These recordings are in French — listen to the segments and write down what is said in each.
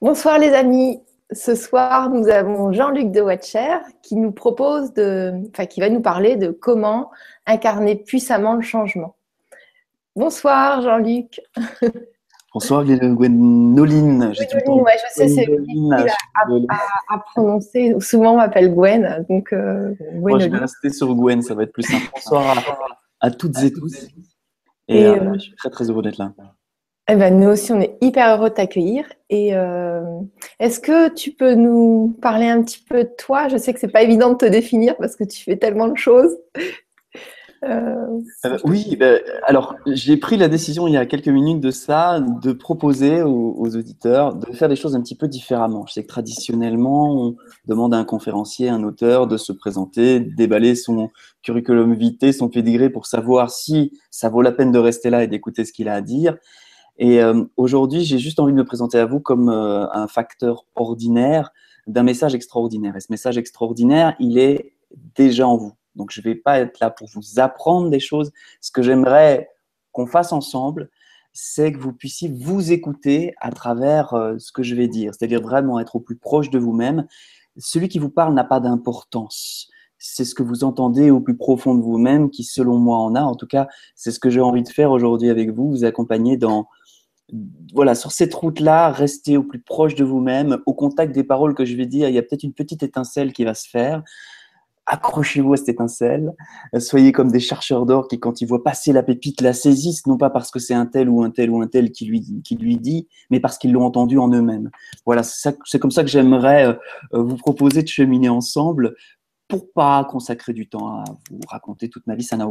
Bonsoir les amis. Ce soir, nous avons Jean-Luc de Watcher qui nous propose de, enfin, qui va nous parler de comment incarner puissamment le changement. Bonsoir Jean-Luc. Bonsoir Gwenoline. Gwenoline, ouais, je sais, c'est à, à, prononcer. Souvent on m'appelle Gwen, donc euh, Moi, je vais rester sur Gwen, ça va être plus simple. Bonsoir à, toutes et tous. Et, euh, euh, je suis très très heureux d'être là. Eh ben, nous aussi, on est hyper heureux de t'accueillir. Et euh, est-ce que tu peux nous parler un petit peu de toi? Je sais que c'est pas évident de te définir parce que tu fais tellement de choses. Euh, euh, oui, ben, alors j'ai pris la décision il y a quelques minutes de ça, de proposer aux, auditeurs de faire des choses un petit peu différemment. Je sais que traditionnellement, on demande à un conférencier, un auteur de se présenter, déballer son curriculum vitae, son pédigré pour savoir si ça vaut la peine de rester là et d'écouter ce qu'il a à dire. Et euh, aujourd'hui, j'ai juste envie de me présenter à vous comme euh, un facteur ordinaire d'un message extraordinaire. Et ce message extraordinaire, il est déjà en vous. Donc, je ne vais pas être là pour vous apprendre des choses. Ce que j'aimerais qu'on fasse ensemble, c'est que vous puissiez vous écouter à travers euh, ce que je vais dire, c'est-à-dire vraiment être au plus proche de vous-même. Celui qui vous parle n'a pas d'importance. C'est ce que vous entendez au plus profond de vous-même qui, selon moi, en a. En tout cas, c'est ce que j'ai envie de faire aujourd'hui avec vous, vous accompagner dans, voilà, sur cette route-là, restez au plus proche de vous-même, au contact des paroles que je vais dire. Il y a peut-être une petite étincelle qui va se faire. Accrochez-vous à cette étincelle. Soyez comme des chercheurs d'or qui, quand ils voient passer la pépite, la saisissent, non pas parce que c'est un tel ou un tel ou un tel qui lui, qui lui dit, mais parce qu'ils l'ont entendu en eux-mêmes. Voilà, c'est comme ça que j'aimerais euh, vous proposer de cheminer ensemble pour pas consacrer du temps à vous raconter toute ma vie. Ça n'a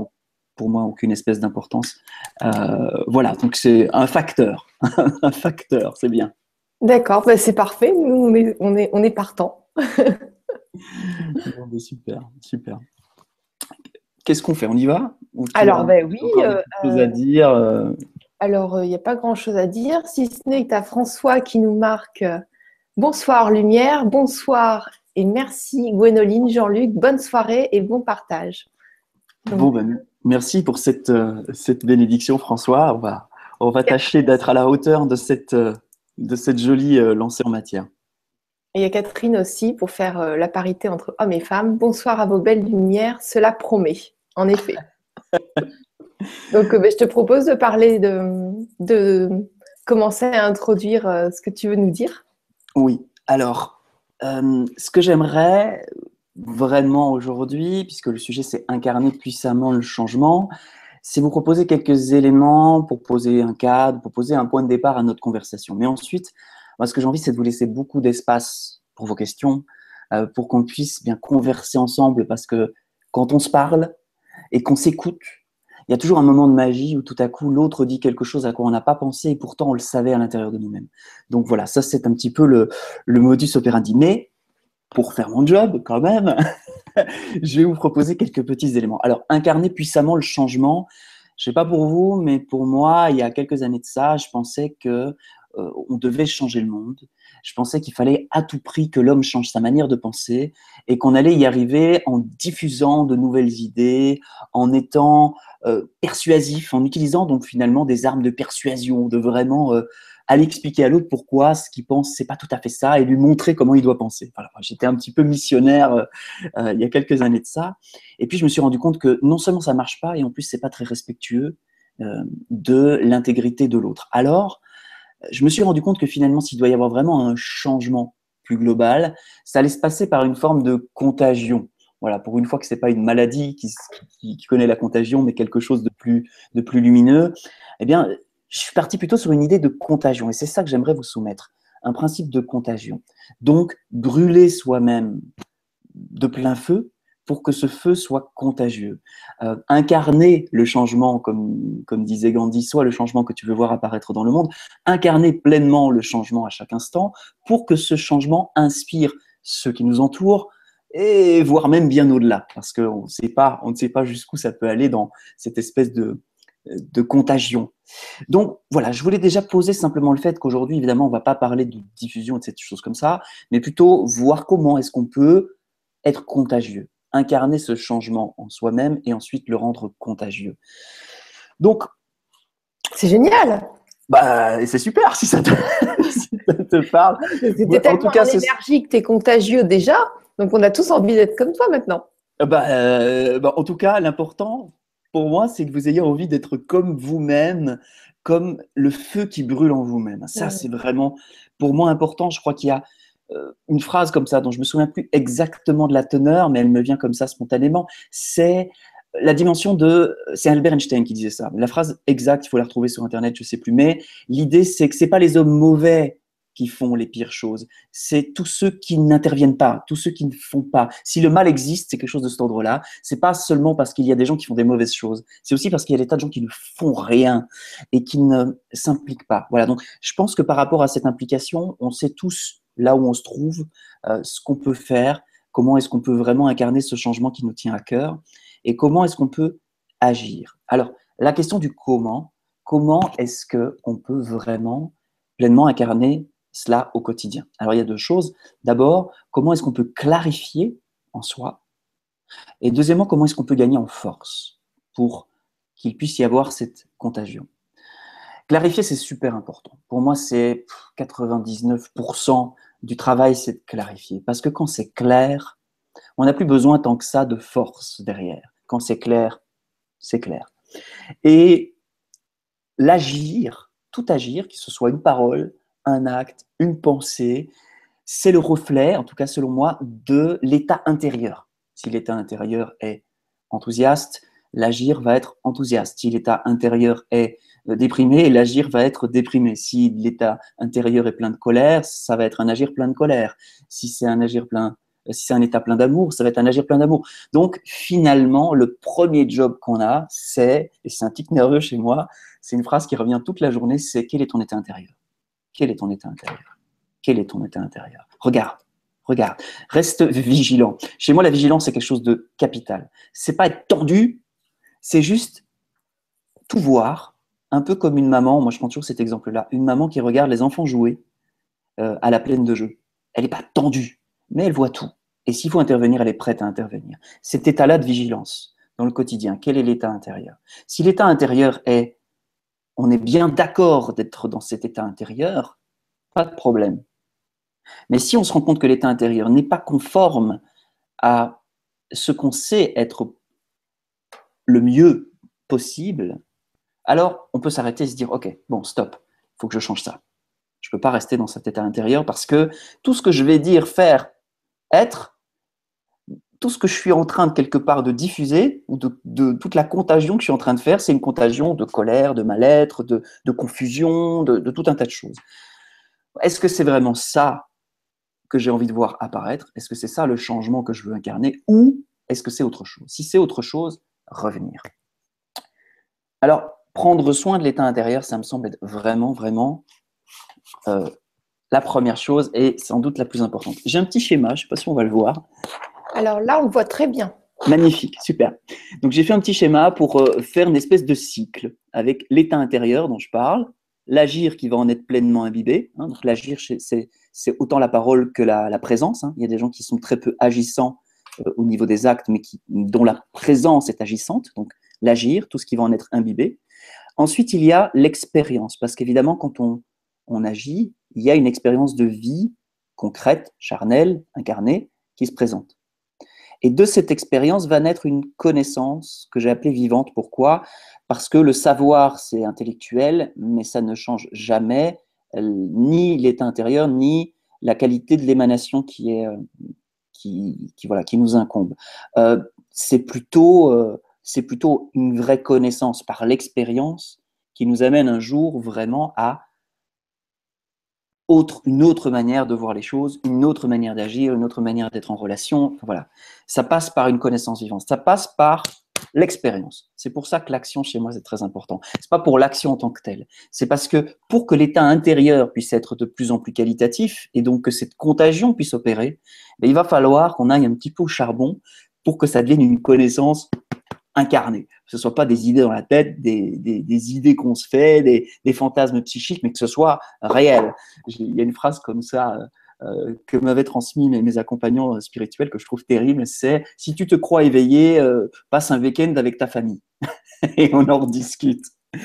pour moi aucune espèce d'importance. Euh, voilà, donc c'est un facteur. un facteur, c'est bien. D'accord, bah, c'est parfait. Nous, on est, on est, on est partant. super, super. Qu'est-ce qu'on fait On y va? Alors, ben oui. Euh, chose à dire. Euh, alors, il n'y a pas grand-chose à dire, si ce n'est que tu as François qui nous marque Bonsoir Lumière, bonsoir et merci Gwénoline, Jean-Luc, bonne soirée et bon partage. Bon, ben, Merci pour cette, euh, cette bénédiction, François. On va, on va tâcher d'être à la hauteur de cette, euh, de cette jolie euh, lancée en matière. Et il y a Catherine aussi pour faire la parité entre hommes et femmes. Bonsoir à vos belles lumières, cela promet, en effet. Donc, ben, je te propose de parler de, de commencer à introduire ce que tu veux nous dire. Oui, alors, ce que j'aimerais vraiment aujourd'hui, puisque le sujet c'est incarner puissamment le changement, c'est vous proposer quelques éléments pour poser un cadre, pour poser un point de départ à notre conversation. Mais ensuite, ce que j'ai envie, c'est de vous laisser beaucoup d'espace pour vos questions, euh, pour qu'on puisse bien converser ensemble, parce que quand on se parle et qu'on s'écoute, il y a toujours un moment de magie où tout à coup l'autre dit quelque chose à quoi on n'a pas pensé et pourtant on le savait à l'intérieur de nous-mêmes. Donc voilà, ça c'est un petit peu le, le modus operandi. Mais pour faire mon job quand même, je vais vous proposer quelques petits éléments. Alors, incarner puissamment le changement, je ne sais pas pour vous, mais pour moi, il y a quelques années de ça, je pensais que euh, on devait changer le monde. Je pensais qu'il fallait à tout prix que l'homme change sa manière de penser et qu'on allait y arriver en diffusant de nouvelles idées, en étant euh, persuasif, en utilisant donc finalement des armes de persuasion, de vraiment euh, aller expliquer à l'autre pourquoi ce qu'il pense, c'est pas tout à fait ça, et lui montrer comment il doit penser. Voilà, J'étais un petit peu missionnaire euh, euh, il y a quelques années de ça. Et puis, je me suis rendu compte que non seulement ça marche pas, et en plus, c'est pas très respectueux euh, de l'intégrité de l'autre. Alors, je me suis rendu compte que finalement, s'il doit y avoir vraiment un changement plus global, ça allait se passer par une forme de contagion. Voilà, pour une fois que c'est pas une maladie qui, qui, qui, connaît la contagion, mais quelque chose de plus, de plus lumineux, eh bien, je suis parti plutôt sur une idée de contagion et c'est ça que j'aimerais vous soumettre, un principe de contagion. Donc, brûler soi-même de plein feu pour que ce feu soit contagieux. Euh, incarner le changement, comme, comme disait Gandhi, soit le changement que tu veux voir apparaître dans le monde, incarner pleinement le changement à chaque instant pour que ce changement inspire ceux qui nous entourent, et voire même bien au-delà, parce qu'on ne sait pas jusqu'où ça peut aller dans cette espèce de, de contagion. Donc voilà, je voulais déjà poser simplement le fait qu'aujourd'hui, évidemment, on ne va pas parler de diffusion et de cette chose comme ça, mais plutôt voir comment est-ce qu'on peut être contagieux, incarner ce changement en soi-même et ensuite le rendre contagieux. Donc, c'est génial. Bah, c'est super si ça te, te parle. C'était tellement en tout cas, énergique, tu es contagieux déjà, donc on a tous envie d'être comme toi maintenant. Euh, bah, euh, bah, en tout cas, l'important pour moi, c'est que vous ayez envie d'être comme vous-même, comme le feu qui brûle en vous-même. Ça, c'est vraiment pour moi important. Je crois qu'il y a euh, une phrase comme ça dont je me souviens plus exactement de la teneur, mais elle me vient comme ça spontanément. C'est la dimension de, c'est Albert Einstein qui disait ça. La phrase exacte, il faut la retrouver sur Internet, je sais plus. Mais l'idée, c'est que c'est pas les hommes mauvais qui font les pires choses. C'est tous ceux qui n'interviennent pas, tous ceux qui ne font pas. Si le mal existe, c'est quelque chose de cet ordre-là. C'est pas seulement parce qu'il y a des gens qui font des mauvaises choses. C'est aussi parce qu'il y a des tas de gens qui ne font rien et qui ne s'impliquent pas. Voilà. Donc, je pense que par rapport à cette implication, on sait tous là où on se trouve, euh, ce qu'on peut faire, comment est-ce qu'on peut vraiment incarner ce changement qui nous tient à cœur et comment est-ce qu'on peut agir. Alors, la question du comment, comment est-ce qu'on peut vraiment pleinement incarner cela au quotidien Alors, il y a deux choses. D'abord, comment est-ce qu'on peut clarifier en soi? Et deuxièmement, comment est-ce qu'on peut gagner en force pour qu'il puisse y avoir cette contagion? Clarifier, c'est super important. Pour moi, c'est 99% du travail, c'est de clarifier. Parce que quand c'est clair, on n'a plus besoin tant que ça de force derrière. Quand c'est clair, c'est clair. Et l'agir, tout agir, que ce soit une parole, un acte, une pensée, c'est le reflet, en tout cas selon moi, de l'état intérieur. Si l'état intérieur est enthousiaste, l'agir va être enthousiaste. Si l'état intérieur est euh, déprimé, l'agir va être déprimé. Si l'état intérieur est plein de colère, ça va être un agir plein de colère. Si c'est un agir plein, euh, si c'est un état plein d'amour, ça va être un agir plein d'amour. Donc finalement, le premier job qu'on a, c'est, et c'est un tic nerveux chez moi, c'est une phrase qui revient toute la journée, c'est quel est ton état intérieur? Quel est ton état intérieur? Quel est ton état intérieur? Regarde. Regarde, reste vigilant. Chez moi, la vigilance, c'est quelque chose de capital. C'est pas être tordu, c'est juste tout voir, un peu comme une maman, moi je prends toujours cet exemple-là, une maman qui regarde les enfants jouer euh, à la plaine de jeu. Elle n'est pas tendue, mais elle voit tout. Et s'il faut intervenir, elle est prête à intervenir. Cet état-là de vigilance dans le quotidien, quel est l'état intérieur? Si l'état intérieur est, on est bien d'accord d'être dans cet état intérieur, pas de problème. Mais si on se rend compte que l'état intérieur n'est pas conforme à ce qu'on sait être le mieux possible, alors on peut s'arrêter et se dire, OK, bon, stop, il faut que je change ça. Je ne peux pas rester dans cet état intérieur parce que tout ce que je vais dire, faire, être, tout ce que je suis en train de quelque part de diffuser, ou de, toute la contagion que je suis en train de faire, c'est une contagion de colère, de mal-être, de, confusion, de, tout un tas de choses. Est-ce que c'est vraiment ça que j'ai envie de voir apparaître? Est-ce que c'est ça le changement que je veux incarner? Ou est-ce que c'est autre chose? Si c'est autre chose, revenir. Alors, prendre soin de l'état intérieur, ça me semble être vraiment, vraiment euh, la première chose et sans doute la plus importante. J'ai un petit schéma, je ne sais pas si on va le voir. Alors là, on voit très bien. Magnifique, super. Donc j'ai fait un petit schéma pour euh, faire une espèce de cycle avec l'état intérieur dont je parle, l'agir qui va en être pleinement imbibé. Hein. donc l'agir, c'est autant la parole que la, présence. Hein. Il y a des gens qui sont très peu agissants euh, au niveau des actes, mais qui, dont la présence est agissante. Donc l'agir, tout ce qui va en être imbibé. Ensuite, il y a l'expérience, parce qu'évidemment, quand on, agit, il y a une expérience de vie concrète, charnelle, incarnée, qui se présente. Et de cette expérience va naître une connaissance que j'ai appelée vivante. Pourquoi? Parce que le savoir, c'est intellectuel, mais ça ne change jamais euh, ni l'état intérieur, ni la qualité de l'émanation qui, est, euh, qui, voilà, qui nous incombe. Euh, c'est plutôt c'est plutôt une vraie connaissance par l'expérience qui nous amène un jour vraiment à autre, une autre manière de voir les choses, une autre manière d'agir, une autre manière d'être en relation. Voilà. Ça passe par une connaissance vivante. Ça passe par l'expérience. C'est pour ça que l'action chez moi c'est très important. C'est pas pour l'action en tant que telle. C'est parce que pour que l'état intérieur puisse être de plus en plus qualitatif et donc que cette contagion puisse opérer, ben, il va falloir qu'on aille un petit peu au charbon pour que ça devienne une connaissance incarné. Que ce ne soit pas des idées dans la tête, des, des, idées qu'on se fait, des, des, fantasmes psychiques, mais que ce soit réel. Il y a une phrase comme ça euh, euh, que m'avaient transmis mes, mes, accompagnants spirituels que je trouve terrible, c'est si tu te crois éveillé, euh, passe un week-end avec ta famille et on en rediscute.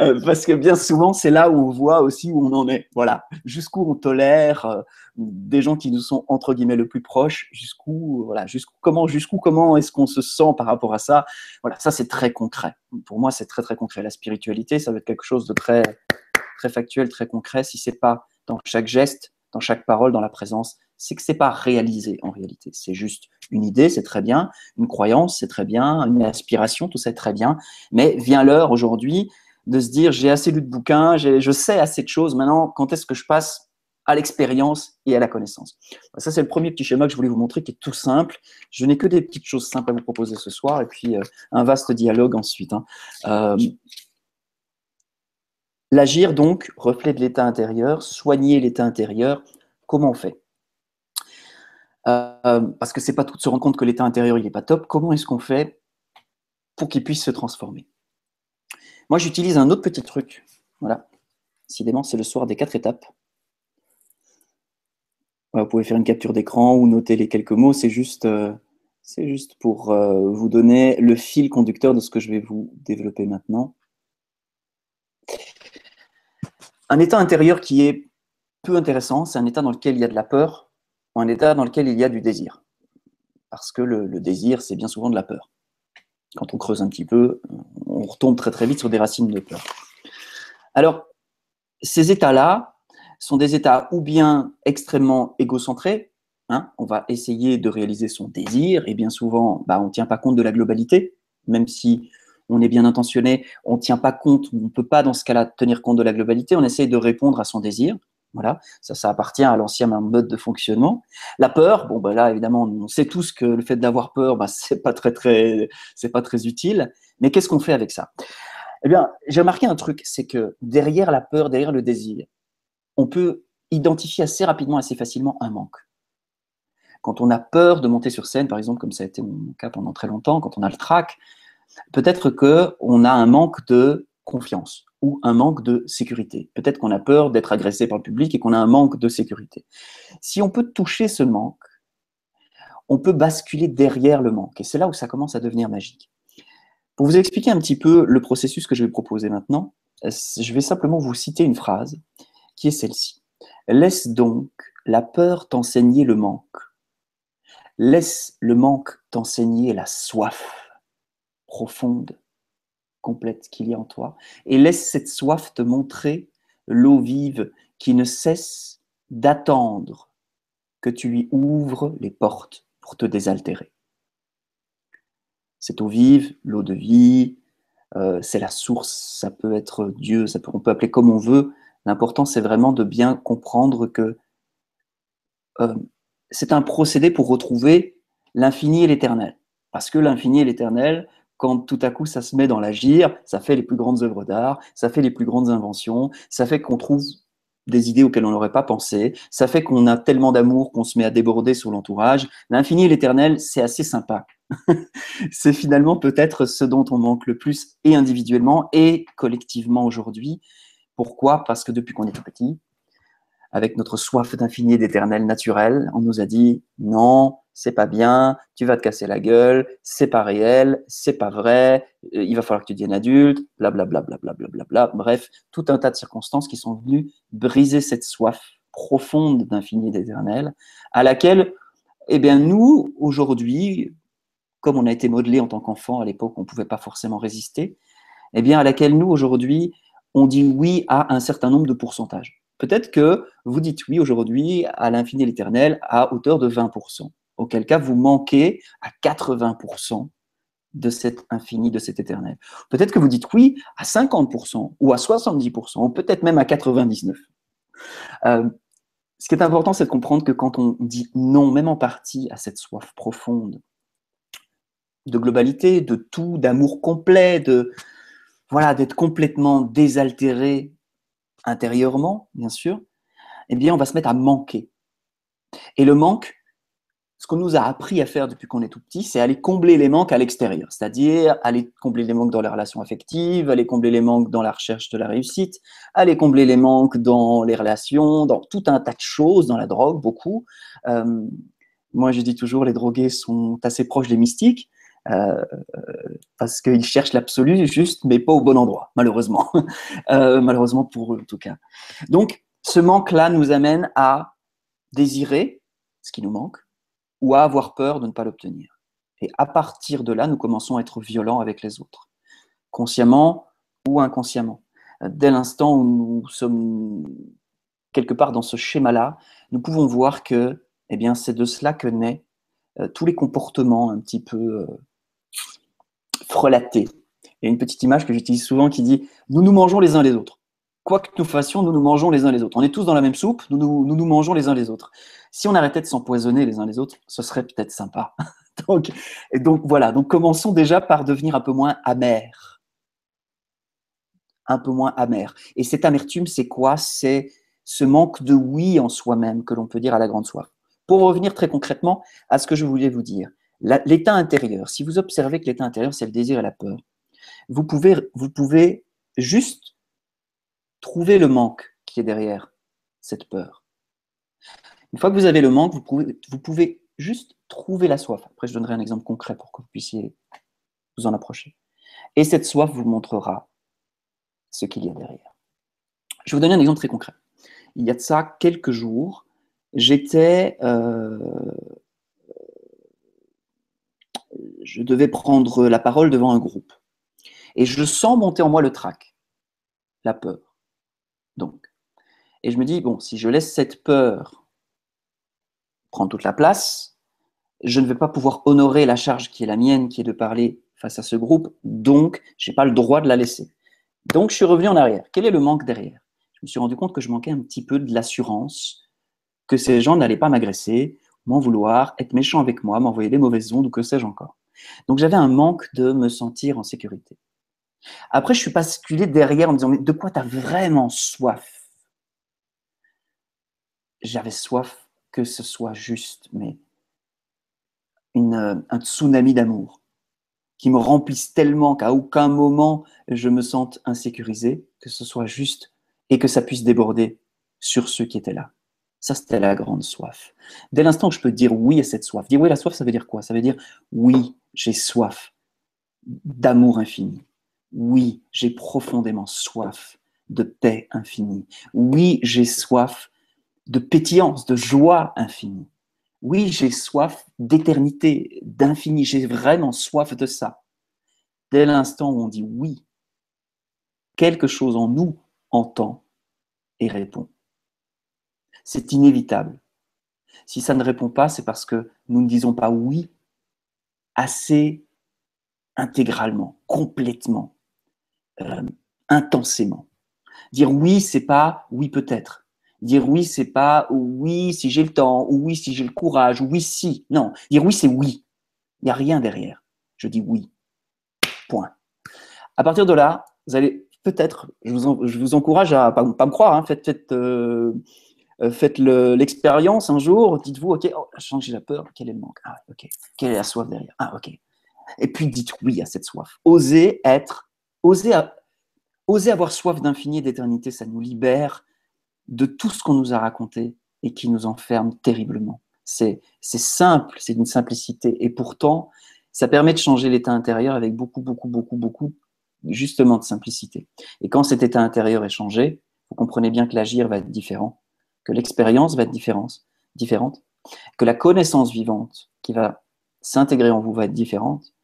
Euh, parce que bien souvent, c'est là où on voit aussi où on en est. Voilà, jusqu'où on tolère euh, des gens qui nous sont entre guillemets le plus proches, jusqu'où voilà, jusqu'où comment, jusqu'où comment est-ce qu'on se sent par rapport à ça? Voilà, ça c'est très concret. Pour moi, c'est très très concret. La spiritualité, ça va être quelque chose de très très factuel, très concret. Si c'est pas dans chaque geste, dans chaque parole, dans la présence, c'est que c'est pas réalisé en réalité. C'est juste une idée, c'est très bien, une croyance, c'est très bien, une aspiration, tout ça est très bien. Mais vient l'heure aujourd'hui de se dire j'ai assez lu de bouquins, je sais assez de choses. Maintenant, quand est-ce que je passe à l'expérience et à la connaissance? Ça, c'est le premier petit schéma que je voulais vous montrer qui est tout simple. Je n'ai que des petites choses simples à vous proposer ce soir et puis euh, un vaste dialogue ensuite. Hein. Euh, l'agir donc, reflet de l'état intérieur, soigner l'état intérieur, comment on fait? Euh, parce que c'est pas tout de se rendre compte que l'état intérieur il est pas top. Comment est-ce qu'on fait pour qu'il puisse se transformer? Moi, j'utilise un autre petit truc. Voilà. Décidément, c'est le soir des quatre étapes. Vous pouvez faire une capture d'écran ou noter les quelques mots. C'est juste, euh, juste pour euh, vous donner le fil conducteur de ce que je vais vous développer maintenant. Un état intérieur qui est peu intéressant, c'est un état dans lequel il y a de la peur, un état dans lequel il y a du désir. Parce que le, désir, c'est bien souvent de la peur. Quand on creuse un petit peu, on retombe très très vite sur des racines de peur. Alors, ces états-là sont des états ou bien extrêmement égocentrés, hein, on va essayer de réaliser son désir, et bien souvent, bah, on ne tient pas compte de la globalité, même si on est bien intentionné, on ne tient pas compte, on ne peut pas dans ce cas-là tenir compte de la globalité, on essaye de répondre à son désir, voilà, ça, ça appartient à l'ancien mode de fonctionnement. La peur, bon, ben là, évidemment, on sait tous que le fait d'avoir peur, ben, c'est pas très, très, pas très utile. Mais qu'est-ce qu'on fait avec ça? Eh bien, j'ai remarqué un truc, c'est que derrière la peur, derrière le désir, on peut identifier assez rapidement, assez facilement un manque. Quand on a peur de monter sur scène, par exemple, comme ça a été mon cas pendant très longtemps, quand on a le trac, peut-être que on a un manque de confiance ou un manque de sécurité. Peut-être qu'on a peur d'être agressé par le public et qu'on a un manque de sécurité. Si on peut toucher ce manque, on peut basculer derrière le manque. Et c'est là où ça commence à devenir magique. Pour vous expliquer un petit peu le processus que je vais proposer maintenant, je vais simplement vous citer une phrase qui est celle-ci. Laisse donc la peur t'enseigner le manque. Laisse le manque t'enseigner la soif profonde complète qu'il y a en toi, et laisse cette soif te montrer l'eau vive qui ne cesse d'attendre que tu lui ouvres les portes pour te désaltérer. Cette eau vive, l'eau de vie, euh, c'est la source, ça peut être Dieu, ça peut, on peut appeler comme on veut. L'important, c'est vraiment de bien comprendre que euh, c'est un procédé pour retrouver l'infini et l'éternel. Parce que l'infini et l'éternel, quand tout à coup ça se met dans l'agir, ça fait les plus grandes œuvres d'art, ça fait les plus grandes inventions, ça fait qu'on trouve des idées auxquelles on n'aurait pas pensé, ça fait qu'on a tellement d'amour qu'on se met à déborder sur l'entourage. L'infini et l'éternel, c'est assez sympa. c'est finalement peut-être ce dont on manque le plus et individuellement et collectivement aujourd'hui. Pourquoi? Parce que depuis qu'on est tout petit, avec notre soif d'infini et d'éternel naturel, on nous a dit non, c'est pas bien, tu vas te casser la gueule, c'est pas réel, c'est pas vrai, euh, il va falloir que tu deviennes adulte, blablabla, blablabla, bla, bla, bref, tout un tas de circonstances qui sont venues briser cette soif profonde d'infini et d'éternel, à laquelle, eh bien, nous, aujourd'hui, comme on a été modelé en tant qu'enfant à l'époque, on ne pouvait pas forcément résister, eh bien, à laquelle nous, aujourd'hui, on dit oui à un certain nombre de pourcentages. Peut-être que vous dites oui aujourd'hui à l'infini l'éternel à hauteur de 20%, auquel cas vous manquez à 80% de cet infini, de cet éternel. Peut-être que vous dites oui à 50% ou à 70% ou peut-être même à 99%. Euh, ce qui est important, c'est de comprendre que quand on dit non, même en partie, à cette soif profonde de globalité, de tout, d'amour complet, de voilà, d'être complètement désaltéré intérieurement, bien sûr, eh bien, on va se mettre à manquer. Et le manque, ce qu'on nous a appris à faire depuis qu'on est tout petit, c'est aller combler les manques à l'extérieur, c'est-à-dire aller combler les manques dans les relations affectives, aller combler les manques dans la recherche de la réussite, aller combler les manques dans les relations, dans tout un tas de choses, dans la drogue, beaucoup. Euh, moi, je dis toujours, les drogués sont assez proches des mystiques. Euh, parce qu'ils cherchent l'absolu juste, mais pas au bon endroit, malheureusement. Euh, malheureusement pour eux, en tout cas. Donc, ce manque-là nous amène à désirer ce qui nous manque ou à avoir peur de ne pas l'obtenir. Et à partir de là, nous commençons à être violents avec les autres, consciemment ou inconsciemment. Dès l'instant où nous sommes quelque part dans ce schéma-là, nous pouvons voir que eh bien, c'est de cela que naît euh, tous les comportements un petit peu frelatés. Il y a une petite image que j'utilise souvent qui dit Nous nous mangeons les uns les autres. Quoi que nous fassions, nous nous mangeons les uns les autres. On est tous dans la même soupe, nous nous, nous, mangeons les uns les autres. Si on arrêtait de s'empoisonner les uns les autres, ce serait peut-être sympa. donc, et donc voilà, donc commençons déjà par devenir un peu moins amers. Un peu moins amer. Et cette amertume, c'est quoi? C'est ce manque de oui en soi-même que l'on peut dire à la grande soif. Pour revenir très concrètement à ce que je voulais vous dire, l'état intérieur, si vous observez que l'état intérieur, c'est le désir et la peur, vous pouvez, juste trouver le manque qui est derrière cette peur. Une fois que vous avez le manque, vous pouvez, vous pouvez juste trouver la soif. Après, je donnerai un exemple concret pour que vous puissiez vous en approcher. Et cette soif vous montrera ce qu'il y a derrière. Je vais vous donner un exemple très concret. Il y a de ça quelques jours, j'étais, euh, je devais prendre la parole devant un groupe. Et je sens monter en moi le trac, la peur. Donc, et je me dis, bon, si je laisse cette peur prendre toute la place, je ne vais pas pouvoir honorer la charge qui est la mienne, qui est de parler face à ce groupe, donc je n'ai pas le droit de la laisser. Donc je suis revenu en arrière. Quel est le manque derrière? Je me suis rendu compte que je manquais un petit peu de l'assurance que ces gens n'allaient pas m'agresser, m'en vouloir, être méchants avec moi, m'envoyer des mauvaises ondes ou que sais-je encore. Donc j'avais un manque de me sentir en sécurité. Après, je suis basculé derrière en me disant, mais de quoi tu as vraiment soif? J'avais soif que ce soit juste, mais une, un tsunami d'amour qui me remplisse tellement qu'à aucun moment je me sente insécurisé, que ce soit juste et que ça puisse déborder sur ceux qui étaient là. Ça, c'était la grande soif. Dès l'instant que je peux dire oui à cette soif, dire oui à la soif, ça veut dire quoi? Ça veut dire oui, j'ai soif d'amour infini. Oui, j'ai profondément soif de paix infinie. Oui, j'ai soif de pétillance, de joie infinie. Oui, j'ai soif d'éternité, d'infini. J'ai vraiment soif de ça. Dès l'instant où on dit oui, quelque chose en nous entend et répond. C'est inévitable. Si ça ne répond pas, c'est parce que nous ne disons pas oui assez intégralement, complètement, euh, intensément. Dire oui, c'est pas oui peut-être. Dire oui, c'est pas oui si j'ai le temps, ou oui si j'ai le courage, ou oui si. Non, dire oui, c'est oui. Il n'y a rien derrière. Je dis oui. Point. À partir de là, vous allez peut-être, je vous, encourage à pas, pas me croire, hein, faites, euh, euh, faites l'expérience un jour, dites-vous, OK, oh, changé la peur, quel est le manque? Ah, OK, quelle est la soif derrière? Ah, OK. Et puis dites oui à cette soif. Osez être, osez, osez avoir soif d'infini et d'éternité, ça nous libère de tout ce qu'on nous a raconté et qui nous enferme terriblement. C'est simple, c'est d'une simplicité. Et pourtant, ça permet de changer l'état intérieur avec beaucoup, beaucoup, beaucoup, beaucoup, justement, de simplicité. Et quand cet état intérieur est changé, vous comprenez bien que l'agir va être différent que l'expérience va être différente, différente, que la connaissance vivante qui va s'intégrer en vous va être différente.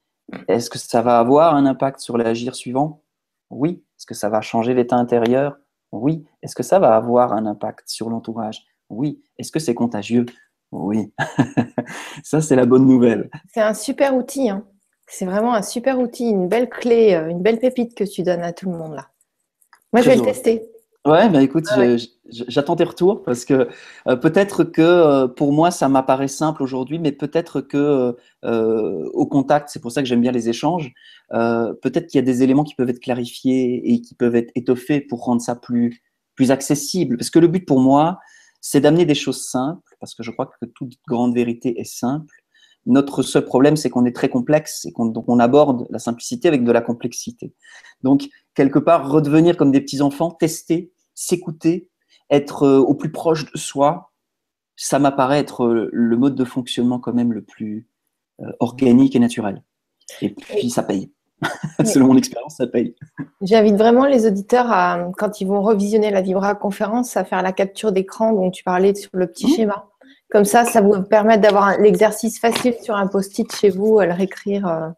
Est-ce que ça va avoir un impact sur l'agir suivant? Oui. Est-ce que ça va changer l'état intérieur? Oui. Est-ce que ça va avoir un impact sur l'entourage? Oui. Est-ce que c'est contagieux? Oui. ça, c'est la bonne nouvelle. C'est un super outil. Hein. C'est vraiment un super outil, une belle clé, euh, une belle pépite que tu donnes à tout le monde là. Moi, je vais le tester. Ouais, bah écoute, ah j'attends tes retours parce que euh, peut-être que euh, pour moi ça m'apparaît simple aujourd'hui, mais peut-être que euh, au contact, c'est pour ça que j'aime bien les échanges, peut-être qu'il y a des éléments qui peuvent être clarifiés et qui peuvent être étoffés pour rendre ça plus, plus accessible. Parce que le but pour moi, c'est d'amener des choses simples, parce que je crois que toute grande vérité est simple. Notre seul problème, c'est qu'on est très complexe et qu'on on aborde la simplicité avec de la complexité. Donc, quelque part, redevenir comme des petits enfants, tester s'écouter, être euh, au plus proche de soi, ça m'apparaît être euh, le mode de fonctionnement quand même le plus euh, organique et naturel. Et puis, ça paye. Selon mon expérience, ça paye. J'invite vraiment les auditeurs à, quand ils vont revisionner la Vibra conférence, à faire la capture d'écran dont tu parlais sur le petit mmh. schéma. Comme ça, ça vous permet d'avoir l'exercice facile sur un post-it chez vous, à le réécrire.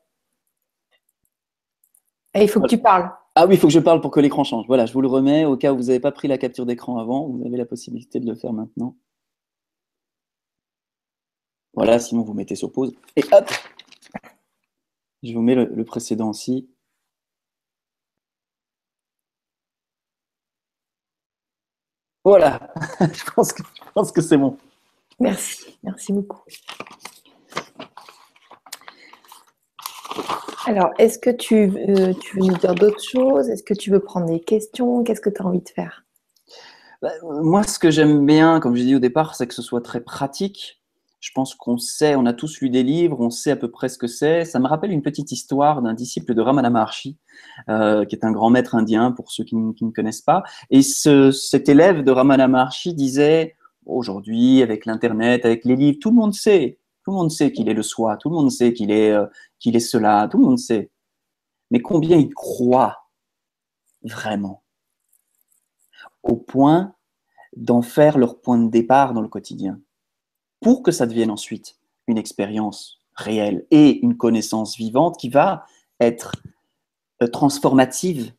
Et il faut que tu parles. Ah oui, il faut que je parle pour que l'écran change. Voilà, je vous le remets. Au cas où vous n'avez pas pris la capture d'écran avant, vous avez la possibilité de le faire maintenant. Voilà, sinon vous mettez sur pause. Et hop Je vous mets le, précédent aussi. Voilà, je pense que, que c'est bon. Merci, merci beaucoup. Alors, est-ce que tu, euh, tu, veux nous dire d'autres choses? Est-ce que tu veux prendre des questions? Qu'est-ce que tu as envie de faire? Bah, Moi, ce que j'aime bien, comme j'ai dit au départ, c'est que ce soit très pratique. Je pense qu'on sait, on a tous lu des livres, on sait à peu près ce que c'est. Ça me rappelle une petite histoire d'un disciple de Ramana Maharshi, euh, qui est un grand maître indien pour ceux qui, ne connaissent pas. Et cet élève de Ramana Maharshi disait aujourd'hui, avec l'Internet, avec les livres, tout le monde sait. Tout le monde sait qu'il est le soi, tout le monde sait qu'il est, euh, qu'il est cela, tout le monde sait. Mais combien ils croient vraiment Au point d'en faire leur point de départ dans le quotidien pour que ça devienne ensuite une expérience réelle et une connaissance vivante qui va être euh, transformative,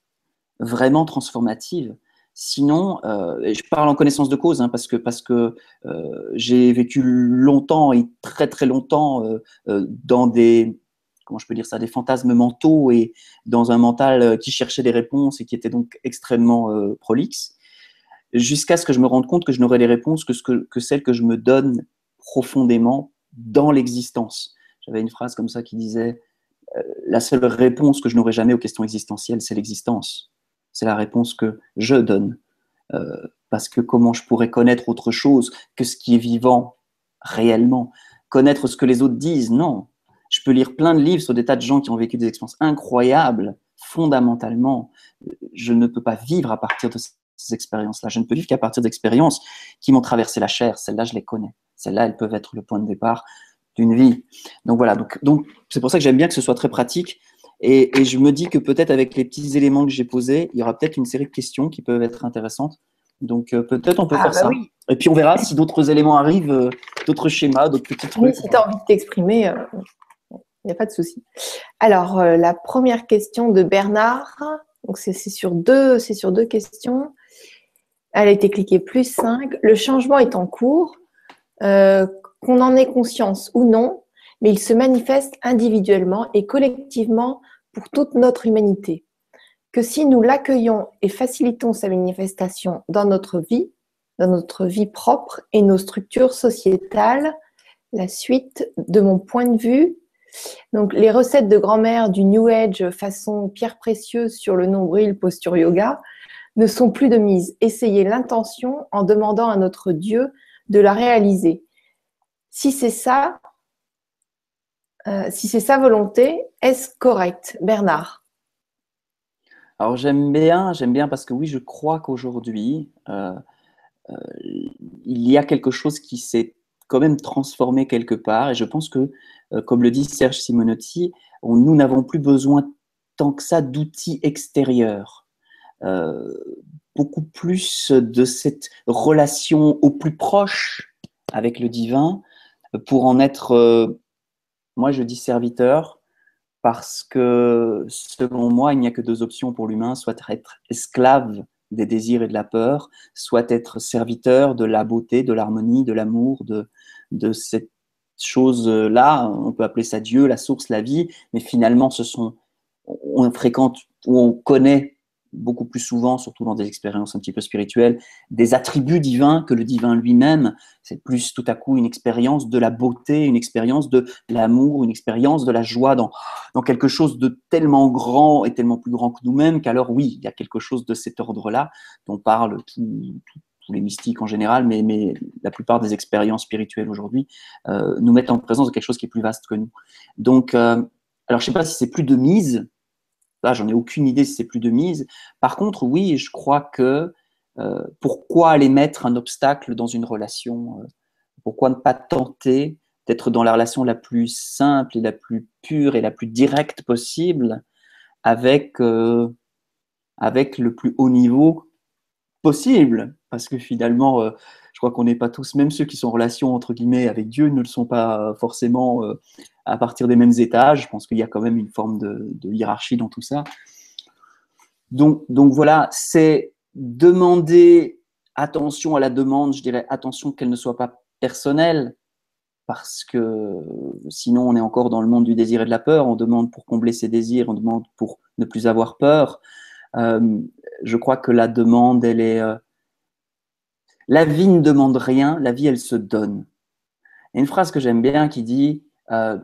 vraiment transformative. Sinon, euh, je parle en connaissance de cause hein, parce que, parce que euh, j'ai vécu longtemps et très très longtemps dans des comment je peux dire ça, des fantasmes mentaux et dans un mental qui cherchait des réponses et qui était donc extrêmement prolixe, jusqu'à ce que je me rende compte que je n'aurai les réponses que, ce que, que celles que je me donne profondément dans l'existence. J'avais une phrase comme ça qui disait euh, La seule réponse que je n'aurai jamais aux questions existentielles, c'est l'existence. C'est la réponse que je donne. Euh, parce que comment je pourrais connaître autre chose que ce qui est vivant réellement? Connaître ce que les autres disent? Non. Je peux lire plein de livres sur des tas de gens qui ont vécu des expériences incroyables. Fondamentalement, je ne peux pas vivre à partir de ces expériences-là. Je ne peux vivre qu'à partir d'expériences qui m'ont traversé la chair. Celles-là, je les connais. Celles-là, elles peuvent être le point de départ d'une vie. Donc voilà, donc, donc c'est pour ça que j'aime bien que ce soit très pratique. Et, je me dis que peut-être avec les petits éléments que j'ai posés, il y aura peut-être une série de questions qui peuvent être intéressantes. Donc euh, peut-être on peut ah, faire bah ça. Et puis on verra si d'autres éléments arrivent, euh, d'autres schémas, d'autres petits trucs. Oui, si tu as envie de t'exprimer, il euh, n'y a pas de souci. Alors la première question de Bernard, donc c'est sur, deux, sur deux questions. Elle a été cliquée plus 5. Le changement est en cours. Qu'on en ait conscience ou non, mais il se manifeste individuellement et collectivement pour toute notre humanité. Que si nous l'accueillons et facilitons sa manifestation dans notre vie, dans notre vie propre et nos structures sociétales, la suite de mon point de vue, donc les recettes de grand-mère du New Age façon pierre précieuse sur le nombril posture yoga ne sont plus de mise. Essayez l'intention en demandant à notre Dieu de la réaliser. Si c'est ça, euh, si c'est sa volonté, est-ce correct, Bernard? Alors j'aime bien, j'aime bien parce que oui, je crois qu'aujourd'hui, euh, euh, il y a quelque chose qui s'est quand même transformé quelque part, et je pense que, comme le dit Serge Simonotti, nous n'avons plus besoin tant que ça d'outils extérieurs. Beaucoup plus de cette relation au plus proche avec le divin pour en être, moi je dis serviteur, parce que selon moi, il n'y a que deux options pour l'humain, soit être esclave des désirs et de la peur, soit être serviteur de la beauté, de l'harmonie, de l'amour, de, de cette chose-là. On peut appeler ça Dieu, la source, la vie, mais finalement, ce sont, on fréquente ou on connaît beaucoup plus souvent, surtout dans des expériences un petit peu spirituelles, des attributs divins que le divin lui-même. C'est plus tout à coup une expérience de la beauté, une expérience de l'amour, une expérience de la joie dans, dans quelque chose de tellement grand et tellement plus grand que nous-mêmes qu'alors oui, il y a quelque chose de cet ordre-là dont parlent tous les mystiques en général, mais, la plupart des expériences spirituelles aujourd'hui euh, nous mettent en présence de quelque chose qui est plus vaste que nous. Donc, euh, alors je ne sais pas si c'est plus de mise, Là, j'en ai aucune idée si c'est plus de mise. Par contre, oui, je crois que euh, pourquoi aller mettre un obstacle dans une relation euh, Pourquoi ne pas tenter d'être dans la relation la plus simple et la plus pure et la plus directe possible avec, euh, avec le plus haut niveau possible? Parce que finalement, euh, je crois qu'on n'est pas tous, même ceux qui sont en relation entre guillemets avec Dieu, ne le sont pas forcément euh, à partir des mêmes étages. Je pense qu'il y a quand même une forme de, hiérarchie dans tout ça. Donc, voilà, c'est demander attention à la demande, je dirais attention qu'elle ne soit pas personnelle, parce que sinon on est encore dans le monde du désir et de la peur, on demande pour combler ses désirs, on demande pour ne plus avoir peur. Euh, je crois que la demande, elle est... La vie ne demande rien, la vie, elle se donne. A une phrase que j'aime bien qui dit, euh,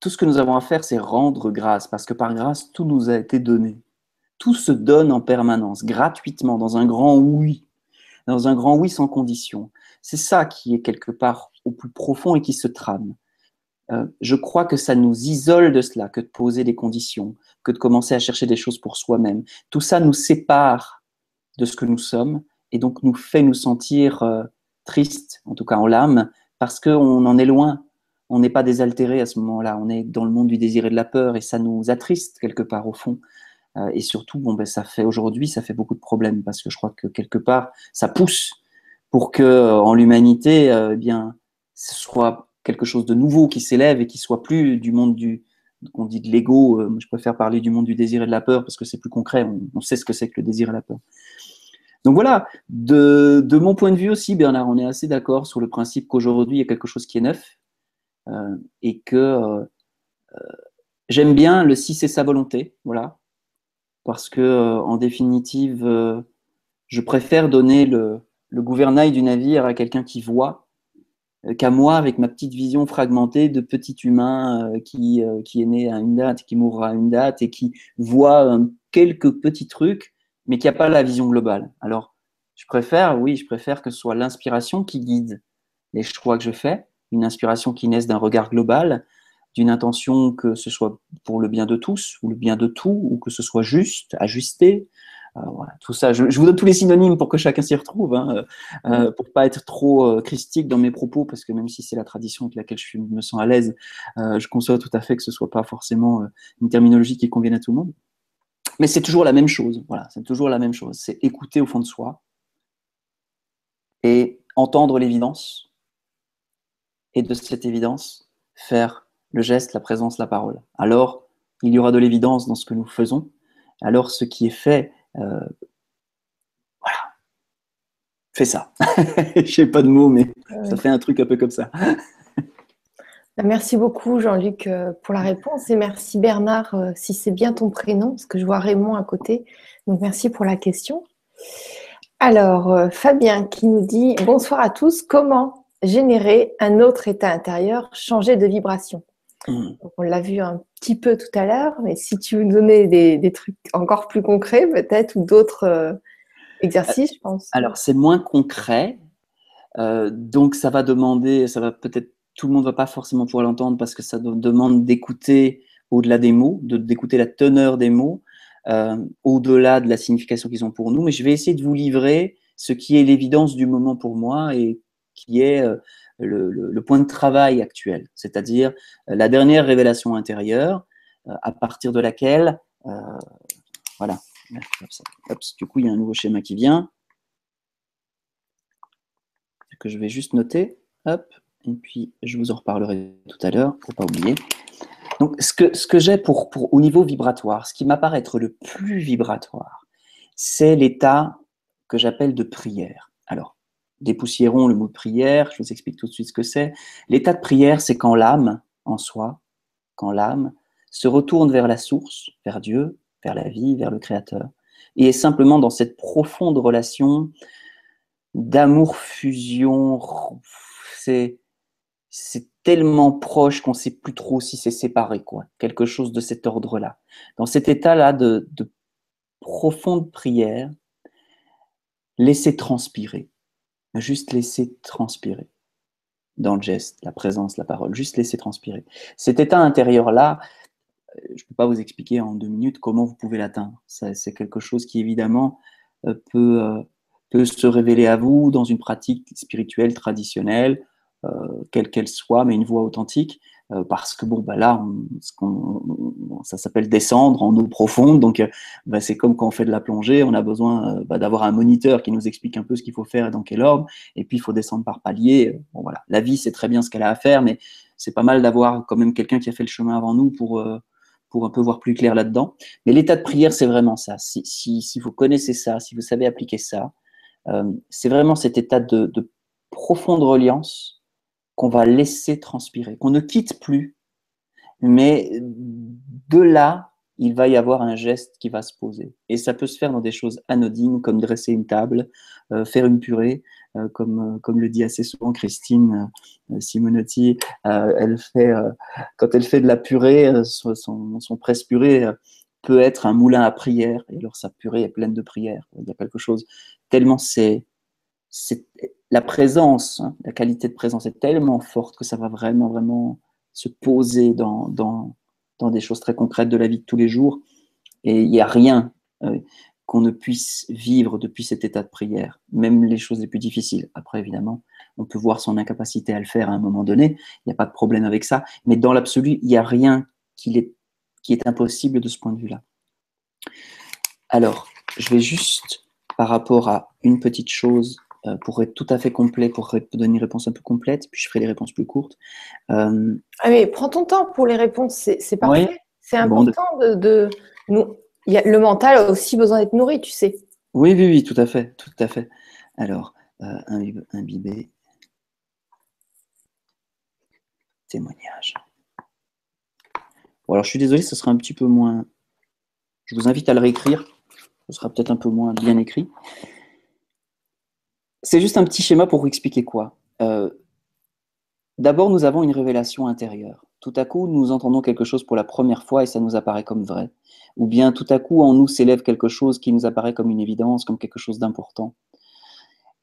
tout ce que nous avons à faire, c'est rendre grâce, parce que par grâce, tout nous a été donné. Tout se donne en permanence, gratuitement, dans un grand oui, dans un grand oui sans condition. C'est ça qui est quelque part au plus profond et qui se trame. Euh, je crois que ça nous isole de cela, que de poser des conditions, que de commencer à chercher des choses pour soi-même. Tout ça nous sépare de ce que nous sommes et donc nous fait nous sentir euh, tristes, en tout cas en l'âme, parce qu'on en est loin. On n'est pas désaltéré à ce moment-là. On est dans le monde du désir et de la peur et ça nous attriste quelque part au fond. Euh, et surtout, bon, ben, ça fait aujourd'hui, ça fait beaucoup de problèmes parce que je crois que quelque part, ça pousse pour que euh, en l'humanité, euh, eh bien, ce soit quelque chose de nouveau qui s'élève et qui soit plus du monde du qu'on dit de l'ego. Je préfère parler du monde du désir et de la peur parce que c'est plus concret. On, sait ce que c'est que le désir et la peur. Donc voilà, de, mon point de vue aussi, Bernard, on est assez d'accord sur le principe qu'aujourd'hui, il y a quelque chose qui est neuf euh, et que euh, j'aime bien le si c'est sa volonté, voilà, parce que en définitive, je préfère donner le, gouvernail du navire à quelqu'un qui voit euh, qu'à moi avec ma petite vision fragmentée de petit humain euh, qui, euh, qui est né à une date, qui mourra à une date et qui voit quelques petits trucs, mais qui n'a pas la vision globale. Alors, je préfère, oui, je préfère que ce soit l'inspiration qui guide les choix que je fais, une inspiration qui naisse d'un regard global, d'une intention que ce soit pour le bien de tous, ou le bien de tout, ou que ce soit juste, ajusté, euh, tout ça. Je, vous donne tous les synonymes pour que chacun s'y retrouve, hein, euh, euh, pour pas être trop christique dans mes propos, parce que même si c'est la tradition avec laquelle je me sens à l'aise, je conçois tout à fait que ce soit pas forcément une terminologie qui convienne à tout le monde. Mais c'est toujours la même chose. Voilà, c'est toujours la même chose. C'est écouter au fond de soi et entendre l'évidence, et de cette évidence faire le geste, la présence, la parole. Alors, il y aura de l'évidence dans ce que nous faisons. Alors, ce qui est fait euh, voilà. Fais ça. Je n'ai pas de mots, mais ça fait un truc un peu comme ça. Bah, merci beaucoup Jean-Luc euh, pour la réponse et merci Bernard euh, si c'est bien ton prénom parce que je vois Raymond à côté. Donc merci pour la question. Alors Fabien qui nous dit bonsoir à tous. Comment générer un autre état intérieur, changer de vibration? On l'a vu un petit peu tout à l'heure, mais si tu veux nous donner des, trucs encore plus concrets peut-être ou d'autres euh, exercices, je pense. Alors c'est moins concret, euh, donc ça va demander, ça va peut-être tout le monde va pas forcément pouvoir l'entendre parce que ça demande d'écouter au-delà des mots, d'écouter la teneur des mots, euh, au-delà de la signification qu'ils ont pour nous. Mais je vais essayer de vous livrer ce qui est l'évidence du moment pour moi et qui est le, point de travail actuel, c'est-à-dire euh, la dernière révélation intérieure euh, à partir de laquelle, euh, voilà, du coup il y a un nouveau schéma qui vient, que je vais juste noter, hop, et puis je vous en reparlerai tout à l'heure, pour pas oublier. Donc ce que, ce que j'ai pour, pour, au niveau vibratoire, ce qui m'apparaît être le plus vibratoire, c'est l'état que j'appelle de prière. Alors, dépoussiérons le mot de prière, je vous explique tout de suite ce que c'est. L'état de prière, c'est quand l'âme en soi, quand l'âme se retourne vers la source, vers Dieu, vers la vie, vers le Créateur, et est simplement dans cette profonde relation d'amour-fusion. C'est, c'est tellement proche qu'on ne sait plus trop si c'est séparé, quoi. Quelque chose de cet ordre-là. Dans cet état-là de, de profonde prière, laissez transpirer juste laisser transpirer dans le geste, la présence, la parole, juste laisser transpirer. Cet état intérieur-là, euh, je ne peux pas vous expliquer en deux minutes comment vous pouvez l'atteindre. C'est quelque chose qui, évidemment, euh, euh, peut se révéler à vous dans une pratique spirituelle traditionnelle, quelle qu'elle soit, mais une voix authentique. Euh, parce que bon, bah là, ça s'appelle descendre en eau profonde. Donc, euh, bah, c'est comme quand on fait de la plongée, on a besoin euh, bah, d'avoir un moniteur qui nous explique un peu ce qu'il faut faire et dans quel ordre. Et puis, il faut descendre par palier. Bon, voilà. La vie, c'est très bien ce qu'elle a à faire, mais c'est pas mal d'avoir quand même quelqu'un qui a fait le chemin avant nous pour, pour un peu voir plus clair là-dedans. Mais l'état de prière, c'est vraiment ça. Si, si, si, vous connaissez ça, si vous savez appliquer ça, c'est vraiment cet état de, de profonde reliance qu'on va laisser transpirer, qu'on ne quitte plus, mais de là, il va y avoir un geste qui va se poser. Et ça peut se faire dans des choses anodines, comme dresser une table, euh, faire une purée, euh, comme, euh, comme le dit assez souvent Christine Simonotti. elle fait, quand elle fait de la purée, son, son presse-purée peut être un moulin à prière. Et alors sa purée est pleine de prières. Il y a quelque chose tellement c'est la présence, hein, la qualité de présence est tellement forte que ça va vraiment, vraiment se poser dans, dans, dans des choses très concrètes de la vie de tous les jours. Et il n'y a rien euh, qu'on ne puisse vivre depuis cet état de prière, même les choses les plus difficiles. Après, évidemment, on peut voir son incapacité à le faire à un moment donné, il n'y a pas de problème avec ça, mais dans l'absolu, il n'y a rien qui qui est impossible de ce point de vue-là. Alors, je vais juste, par rapport à une petite chose euh, pour être tout à fait complet, pour donner une réponse un peu complète, puis je ferai les réponses plus courtes. Euh, ah mais prends ton temps pour les réponses, c'est parfait. C'est important de, nous. Il y a, le mental a aussi besoin d'être nourri, tu sais. Oui, oui, oui, tout à fait, tout à fait. Alors, euh, imbibé. Témoignage. Bon, alors je suis désolé, ce sera un petit peu moins. Je vous invite à le réécrire. Ce sera peut-être un peu moins bien écrit. C'est juste un petit schéma pour vous expliquer quoi. Euh, d'abord, nous avons une révélation intérieure. Tout à coup, nous entendons quelque chose pour la première fois et ça nous apparaît comme vrai. Ou bien tout à coup, en nous s'élève quelque chose qui nous apparaît comme une évidence, comme quelque chose d'important.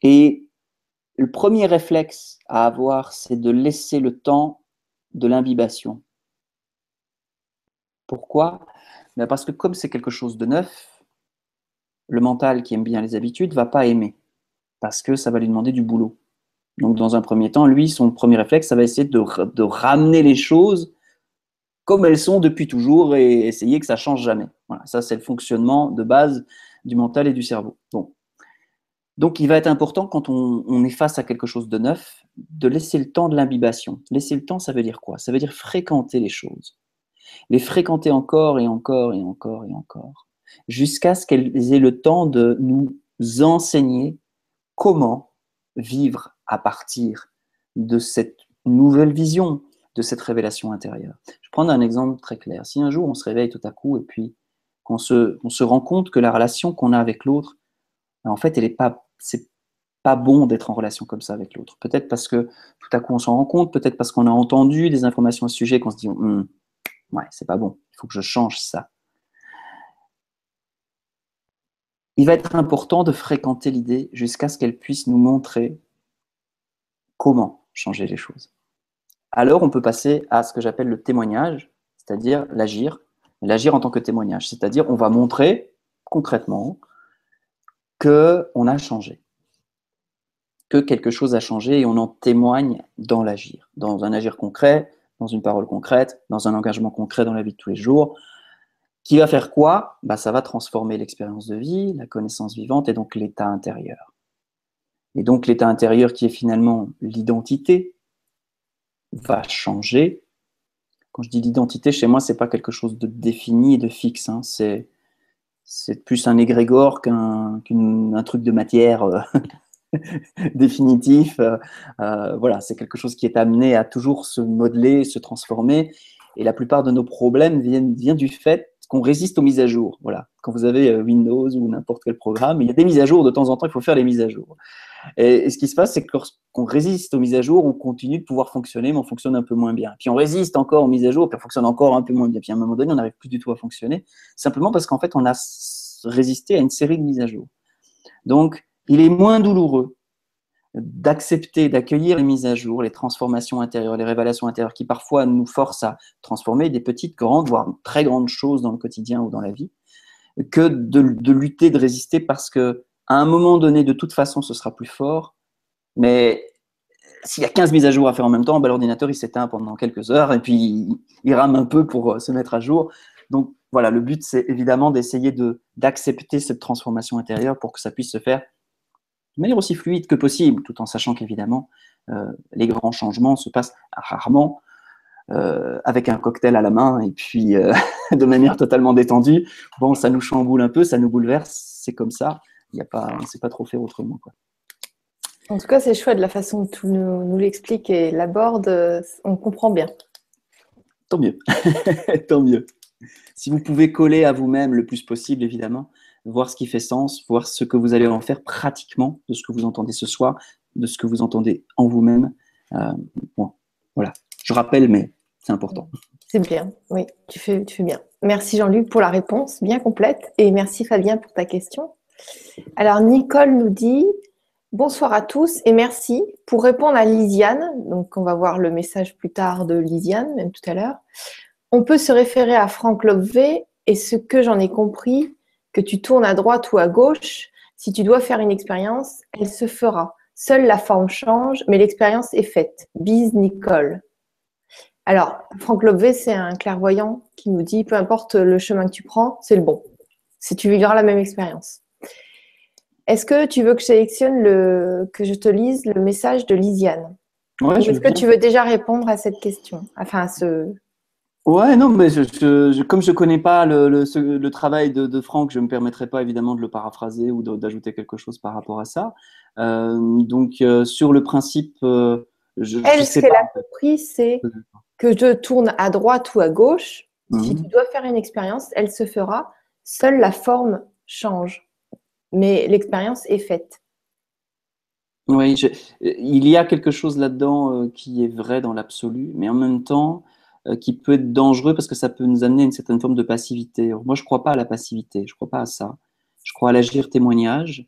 Et le premier réflexe à avoir, c'est de laisser le temps de l'imbibation. Pourquoi? Ben Parce que comme c'est quelque chose de neuf, le mental qui aime bien les habitudes va pas aimer parce que ça va lui demander du boulot. Donc, dans un premier temps, lui, son premier réflexe, ça va essayer de, ramener les choses comme elles sont depuis toujours et essayer que ça change jamais. Voilà, ça, c'est le fonctionnement de base du mental et du cerveau. Donc, il va être important quand on, on, est face à quelque chose de neuf, de laisser le temps de l'imbibation. Laisser le temps, ça veut dire quoi? Ça veut dire fréquenter les choses. Les fréquenter encore et encore et encore et encore, jusqu'à ce qu'elles aient le temps de nous enseigner comment vivre à partir de cette nouvelle vision, de cette révélation intérieure. Je prendre un exemple très clair. Si un jour on se réveille tout à coup et puis qu'on se, on se rend compte que la relation qu'on a avec l'autre, en fait, elle est pas, c'est pas bon d'être en relation comme ça avec l'autre. Peut-être parce que tout à coup on s'en rend compte, peut-être parce qu'on a entendu des informations à ce sujet qu'on se dit, hum, ouais, c'est pas bon, il faut que je change ça. Il va être important de fréquenter l'idée jusqu'à ce qu'elle puisse nous montrer comment changer les choses. Alors, on peut passer à ce que j'appelle le témoignage, c'est-à-dire l'agir, l'agir en tant que témoignage, c'est-à-dire on va montrer concrètement que on a changé, que quelque chose a changé et on en témoigne dans l'agir, dans un agir concret, dans une parole concrète, dans un engagement concret dans la vie de tous les jours, qui va faire quoi? Bah, Ça va transformer l'expérience de vie, la connaissance vivante et donc l'état intérieur. Et donc l'état intérieur qui est finalement l'identité va changer. Quand je dis l'identité, chez moi, c'est pas quelque chose de défini et de fixe. Hein. C'est, c'est plus un égrégore qu'un, truc de matière euh, définitif. Euh, euh, voilà, c'est quelque chose qui est amené à toujours se modeler, se transformer. Et la plupart de nos problèmes viennent, viennent du fait qu'on résiste aux mises à jour. Voilà. Quand vous avez euh, Windows ou n'importe quel programme, il y a des mises à jour de temps en temps, il faut faire les mises à jour. Et, ce qui se passe, c'est que lorsqu'on résiste aux mises à jour, on continue de pouvoir fonctionner, mais on fonctionne un peu moins bien. Puis on résiste encore aux mises à jour, puis on fonctionne encore un peu moins bien. Puis à un moment donné, on n'arrive plus du tout à fonctionner, simplement parce qu'en fait, on a résisté à une série de mises à jour. Donc, il est moins douloureux d'accepter, d'accueillir les mises à jour, les transformations intérieures, les révélations intérieures qui parfois nous forcent à transformer des petites, grandes, voire très grandes choses dans le quotidien ou dans la vie, que de, lutter, de résister parce que à un moment donné, de toute façon, ce sera plus fort, mais s'il y a 15 mises à jour à faire en même temps, bah, l'ordinateur il s'éteint pendant quelques heures et puis il, rame un peu pour euh, se mettre à jour. Donc voilà, le but c'est évidemment d'essayer de, d'accepter cette transformation intérieure pour que ça puisse se faire de manière aussi fluide que possible, tout en sachant qu'évidemment euh, les grands changements se passent rarement euh, avec un cocktail à la main et puis de manière totalement détendue. Bon, ça nous chamboule un peu, ça nous bouleverse, c'est comme ça. Il y a pas, on ne sait pas trop faire autrement. Quoi. En tout cas, c'est chouette la façon dont tu nous, l'expliques et l'aborde. On comprend bien. Tant mieux. Tant mieux. Si vous pouvez coller à vous-même le plus possible, évidemment, voir ce qui fait sens, voir ce que vous allez en faire pratiquement de ce que vous entendez ce soir, de ce que vous entendez en vous-même. Euh, voilà. Je rappelle, mais c'est important. C'est bien, oui, tu fais, tu fais bien. Merci Jean-Luc pour la réponse bien complète et merci Fabien pour ta question. Alors Nicole nous dit Bonsoir à tous et merci. Pour répondre à Lisiane, donc on va voir le message plus tard de Lisiane, même tout à l'heure, on peut se référer à Franck Lobvé et ce que j'en ai compris, que tu tournes à droite ou à gauche, si tu dois faire une expérience, elle se fera. Seule la forme change, mais l'expérience est faite. Bise Nicole. Alors, Franck Lobvé, c'est un clairvoyant qui nous dit, peu importe le chemin que tu prends, c'est le bon. Si tu vivras la même expérience. Est-ce que tu veux que je sélectionne le, que je te lise le message de Lisiane ouais, Est-ce que tu veux déjà répondre à cette question? Enfin, à ce. Ouais, non, mais je, comme je ne connais pas le, le, travail de, de, Franck, je ne me permettrai pas évidemment de le paraphraser ou d'ajouter quelque chose par rapport à ça. Euh, donc, euh, sur le principe, euh, je, Elle, ce qu'elle a compris, c'est que je tourne à droite ou à gauche. Si mhm. tu dois faire une expérience, elle se fera. Seule la forme change mais l'expérience est faite. Oui, il y a quelque chose là-dedans euh, qui est vrai dans l'absolu, mais en même temps qui peut être dangereux parce que ça peut nous amener à une certaine forme de passivité. moi, je ne crois pas à la passivité, je ne crois pas à ça. Je crois à l'agir témoignage,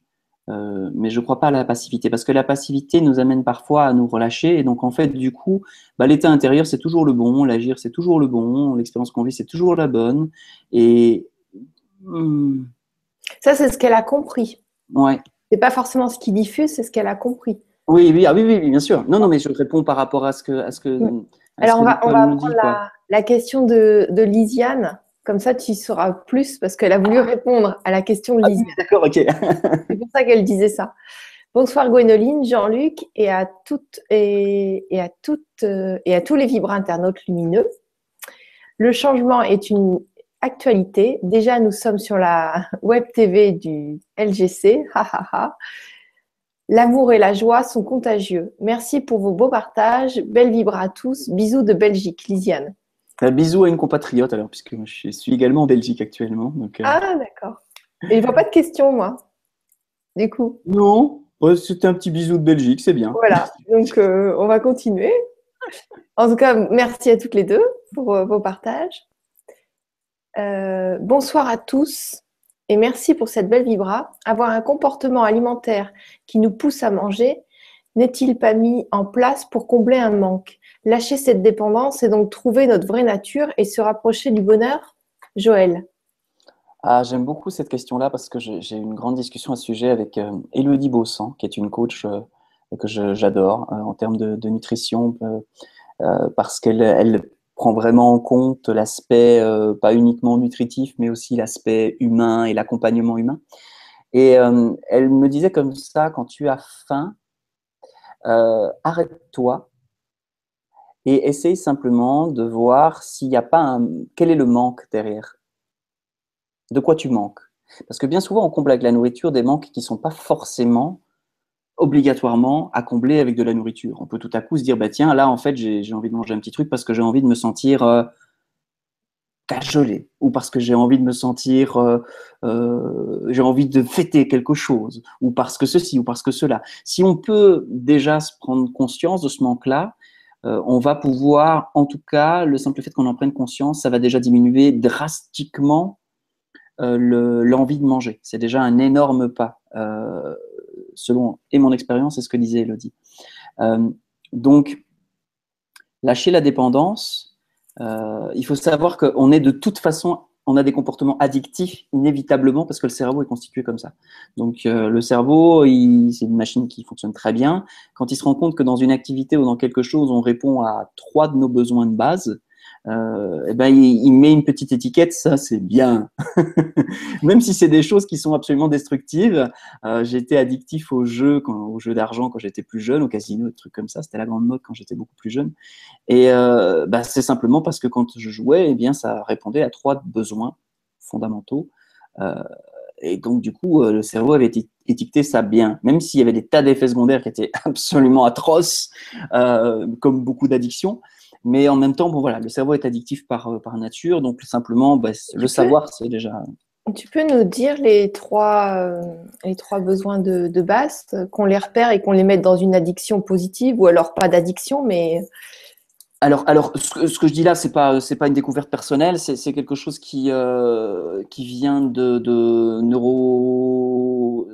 euh, mais je ne crois pas à la passivité parce que la passivité nous amène parfois à nous relâcher et donc en fait, du coup, bah, l'état intérieur c'est toujours le bon, l'agir c'est toujours le bon, l'expérience qu'on vit c'est toujours la bonne et. Hmm, ça, c'est ce qu'elle a compris. Ouais. C'est pas forcément ce qu'il diffuse, c'est ce qu'elle a compris. Oui, oui, ah oui, oui, bien sûr. Non, non, mais je réponds par rapport à ce que. À ce que Alors, on va, on va prendre la, question de, de, Lisiane. Comme ça, tu sauras plus parce qu'elle a voulu répondre à la question de ah Lisiane. D'accord, ok. c'est pour ça qu'elle disait ça. Bonsoir Gwénoline, Jean-Luc et à toutes et, et à toutes euh, et à tous les vibres internautes lumineux. Le changement est une actualité. Déjà, nous sommes sur la web TV du LGC. L'amour et la joie sont contagieux. Merci pour vos beaux partages. Belle vibre à tous. Bisous de Belgique, Lisiane. Un bisou à une compatriote alors, puisque je suis également en Belgique actuellement. Donc, euh. Ah, d'accord. Et je ne vois pas de questions, moi. Du coup. Non, c'était un petit bisou de Belgique, c'est bien. Voilà, donc euh, on va continuer. En tout cas, merci à toutes les deux pour euh, vos partages. Euh, bonsoir à tous et merci pour cette belle vibra. Avoir un comportement alimentaire qui nous pousse à manger n'est-il pas mis en place pour combler un manque? Lâcher cette dépendance et donc trouver notre vraie nature et se rapprocher du bonheur? Joël. Ah, J'aime beaucoup cette question-là parce que j'ai eu une grande discussion à ce sujet avec euh, Elodie Bossan, qui est une coach euh, que j'adore en termes de, nutrition, parce qu'elle elle prend vraiment en compte l'aspect euh, pas uniquement nutritif, mais aussi l'aspect humain et l'accompagnement humain. Et euh, elle me disait comme ça, quand tu as faim, euh, arrête-toi et essaye simplement de voir s'il n'y a pas un... Quel est le manque derrière De quoi tu manques? Parce que bien souvent, on comble avec la nourriture des manques qui ne sont pas forcément obligatoirement à combler avec de la nourriture. On peut tout à coup se dire, bah tiens, là, en fait, j'ai envie de manger un petit truc parce que j'ai envie de me sentir euh, cajolé, ou parce que j'ai envie de me sentir, euh, euh, j'ai envie de fêter quelque chose, ou parce que ceci, ou parce que cela. Si on peut déjà se prendre conscience de ce manque-là, on va pouvoir, en tout cas, le simple fait qu'on en prenne conscience, ça va déjà diminuer drastiquement l'envie de manger. C'est déjà un énorme pas selon et mon expérience et ce que disait Elodie. Euh, donc, lâcher la dépendance, euh, il faut savoir qu'on est de toute façon on a des comportements addictifs inévitablement parce que le cerveau est constitué comme ça. Donc euh, le cerveau, c'est une machine qui fonctionne très bien. Quand il se rend compte que dans une activité ou dans quelque chose, on répond à trois de nos besoins de base, euh, eh ben, il, met une petite étiquette, ça c'est bien. Même si c'est des choses qui sont absolument destructives. Euh, j'étais addictif aux jeux, aux jeux d'argent quand j'étais plus jeune, au casino, des trucs comme ça. C'était la grande mode quand j'étais beaucoup plus jeune. Et euh, bah, c'est simplement parce que quand je jouais, eh bien, ça répondait à trois besoins fondamentaux. Et donc, du coup, le cerveau avait étiqueté ça bien, même s'il y avait des tas d'effets secondaires qui étaient absolument atroces, comme beaucoup d'addictions. Mais en même temps, bon, voilà, le cerveau est addictif par, euh, par nature, donc simplement, bah, le savoir, c'est déjà. Tu peux nous dire les trois, euh, les trois besoins de, de base, qu'on les repère et qu'on les mette dans une addiction positive, ou alors pas d'addiction, mais. Alors, alors ce, que, je dis là, c'est pas c'est pas une découverte personnelle, c'est quelque chose qui euh, qui vient de, de neuro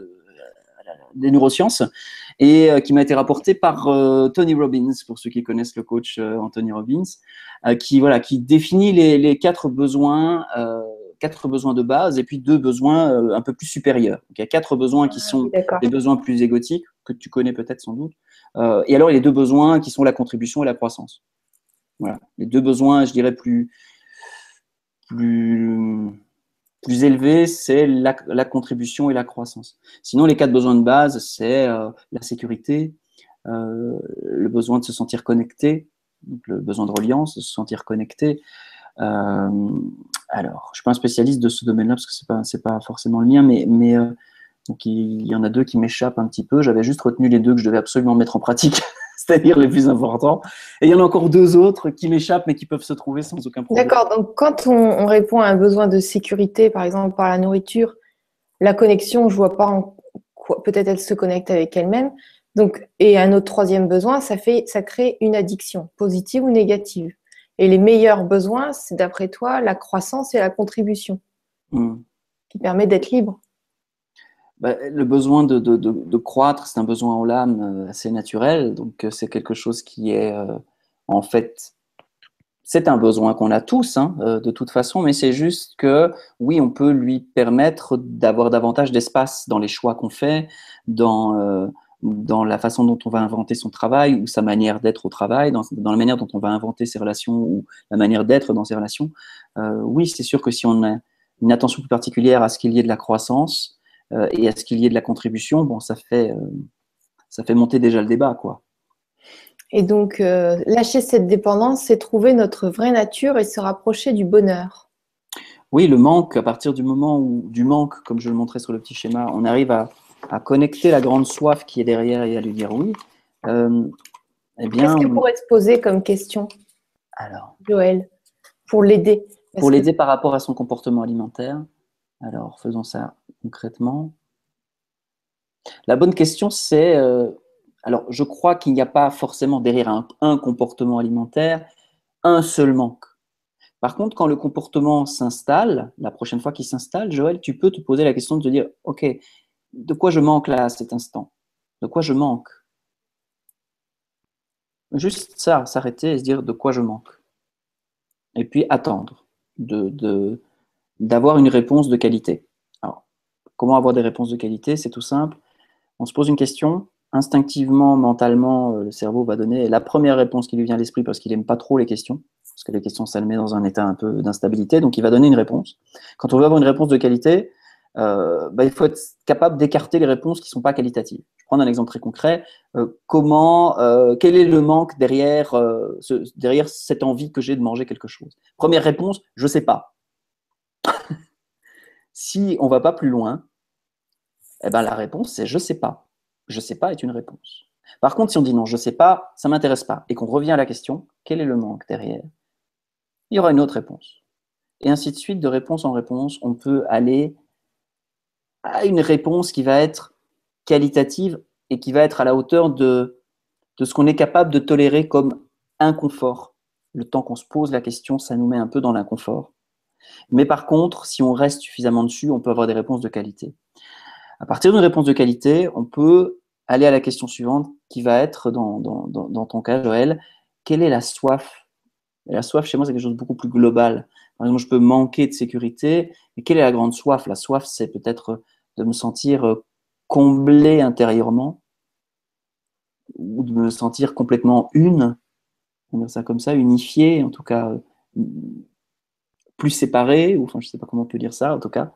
des neurosciences et euh, qui m'a été rapporté par euh, Tony Robbins, pour ceux qui connaissent le coach euh, Anthony Robbins, qui, voilà, qui définit les, les quatre besoins quatre besoins de base et puis deux besoins un peu plus supérieurs. Donc, il y a quatre besoins qui ah, sont des besoins plus égotiques, que tu connais peut-être sans doute. et alors, il y a deux besoins qui sont la contribution et la croissance. Voilà. Les deux besoins, je dirais, plus, plus, plus élevé, c'est la, contribution et la croissance. Sinon, les quatre besoins de base, c'est euh, la sécurité, euh, le besoin de se sentir connecté, le besoin de reliance, de se sentir connecté. Euh, alors, je ne suis pas un spécialiste de ce domaine-là parce que ce n'est pas, pas forcément le mien, mais, mais donc il, y en a deux qui m'échappent un petit peu. J'avais juste retenu les deux que je devais absolument mettre en pratique c'est-à-dire les plus importants. Et il y en a encore deux autres qui m'échappent, mais qui peuvent se trouver sans aucun problème. D'accord, donc quand on, répond à un besoin de sécurité, par exemple par la nourriture, la connexion, je vois pas en quoi, peut-être elle se connecte avec elle-même. Donc, et un autre troisième besoin, ça, fait, ça crée une addiction, positive ou négative. Et les meilleurs besoins, c'est d'après toi la croissance et la contribution, hmm. qui permet d'être libre. Bah, le besoin de, croître, c'est un besoin en l'âme euh, assez naturel. Donc, euh, c'est quelque chose qui est, euh, en fait, c'est un besoin qu'on a tous, hein, de toute façon, mais c'est juste que, oui, on peut lui permettre d'avoir davantage d'espace dans les choix qu'on fait, dans, la façon dont on va inventer son travail ou sa manière d'être au travail, dans, la manière dont on va inventer ses relations ou la manière d'être dans ses relations. oui, c'est sûr que si on a une attention plus particulière à ce qu'il y ait de la croissance, et à ce qu'il y ait de la contribution, bon, ça fait, euh, ça fait monter déjà le débat, quoi. Et donc, euh, lâcher cette dépendance, c'est trouver notre vraie nature et se rapprocher du bonheur. Oui, le manque, à partir du moment où, du manque, comme je le montrais sur le petit schéma, on arrive à, à connecter la grande soif qui est derrière et à lui dire oui. eh bien, Qu'est-ce que pourrait se poser comme question Alors, Joël, pour l'aider? Pour l'aider par rapport à son comportement alimentaire. Alors, faisons ça concrètement? La bonne question, c'est, euh, alors je crois qu'il n'y a pas forcément derrière un, comportement alimentaire un seul manque. Par contre, quand le comportement s'installe, la prochaine fois qu'il s'installe, Joël, tu peux te poser la question de te dire, OK, de quoi je manque là à cet instant? De quoi je manque? Juste ça, s'arrêter et se dire de quoi je manque? Et puis attendre de, de, d'avoir une réponse de qualité. Comment avoir des réponses de qualité C'est tout simple. On se pose une question, instinctivement, mentalement, euh, le cerveau va donner la première réponse qui lui vient à l'esprit parce qu'il n'aime pas trop les questions, parce que les questions, ça le met dans un état un peu d'instabilité, donc il va donner une réponse. Quand on veut avoir une réponse de qualité, euh, bah, il faut être capable d'écarter les réponses qui ne sont pas qualitatives. Je prendre un exemple très concret. Euh, comment, quel est le manque derrière, derrière cette envie que j'ai de manger quelque chose? Première réponse, je ne sais pas si on va pas plus loin, eh ben, la réponse, c'est je sais pas. Je sais pas est une réponse. Par contre, si on dit non, je sais pas, ça m'intéresse pas, et qu'on revient à la question, quel est le manque derrière? Il y aura une autre réponse. Et ainsi de suite, de réponse en réponse, on peut aller à une réponse qui va être qualitative et qui va être à la hauteur de, de ce qu'on est capable de tolérer comme inconfort. Le temps qu'on se pose la question, ça nous met un peu dans l'inconfort. Mais par contre, si on reste suffisamment dessus, on peut avoir des réponses de qualité. À partir d'une réponse de qualité, on peut aller à la question suivante qui va être, dans, ton cas, Joël, quelle est la soif? La soif, chez moi, c'est quelque chose de beaucoup plus global. Par exemple, je peux manquer de sécurité. Et quelle est la grande soif? La soif, c'est peut-être de me sentir comblé intérieurement ou de me sentir complètement une, on dire ça comme ça, unifié, en tout cas plus séparé, ou enfin je ne sais pas comment on peut dire ça, en tout cas.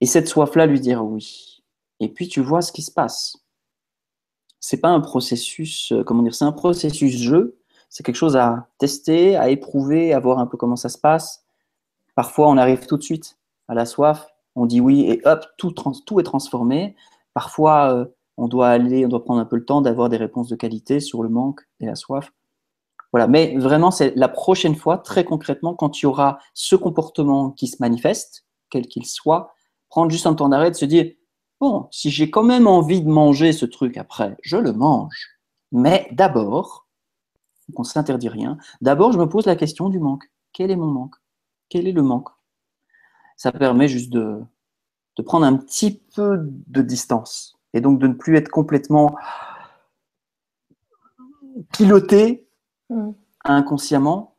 Et cette soif-là, lui dire oui. Et puis tu vois ce qui se passe. C'est pas un processus, euh, comment dire, c'est un processus jeu. C'est quelque chose à tester, à éprouver, à voir un peu comment ça se passe. Parfois, on arrive tout de suite à la soif, on dit oui et hop, tout, tout est transformé. Parfois, euh, on doit aller, on doit prendre un peu le temps d'avoir des réponses de qualité sur le manque et la soif. Voilà, mais vraiment, c'est la prochaine fois, très concrètement, quand il y aura ce comportement qui se manifeste, quel qu'il soit, prendre juste un temps d'arrêt de se dire bon, si j'ai quand même envie de manger ce truc après, je le mange. Mais d'abord, on ne s'interdit rien, d'abord, je me pose la question du manque. Quel est mon manque? Quel est le manque? Ça permet juste de, de prendre un petit peu de distance et donc de ne plus être complètement piloté mm. inconsciemment.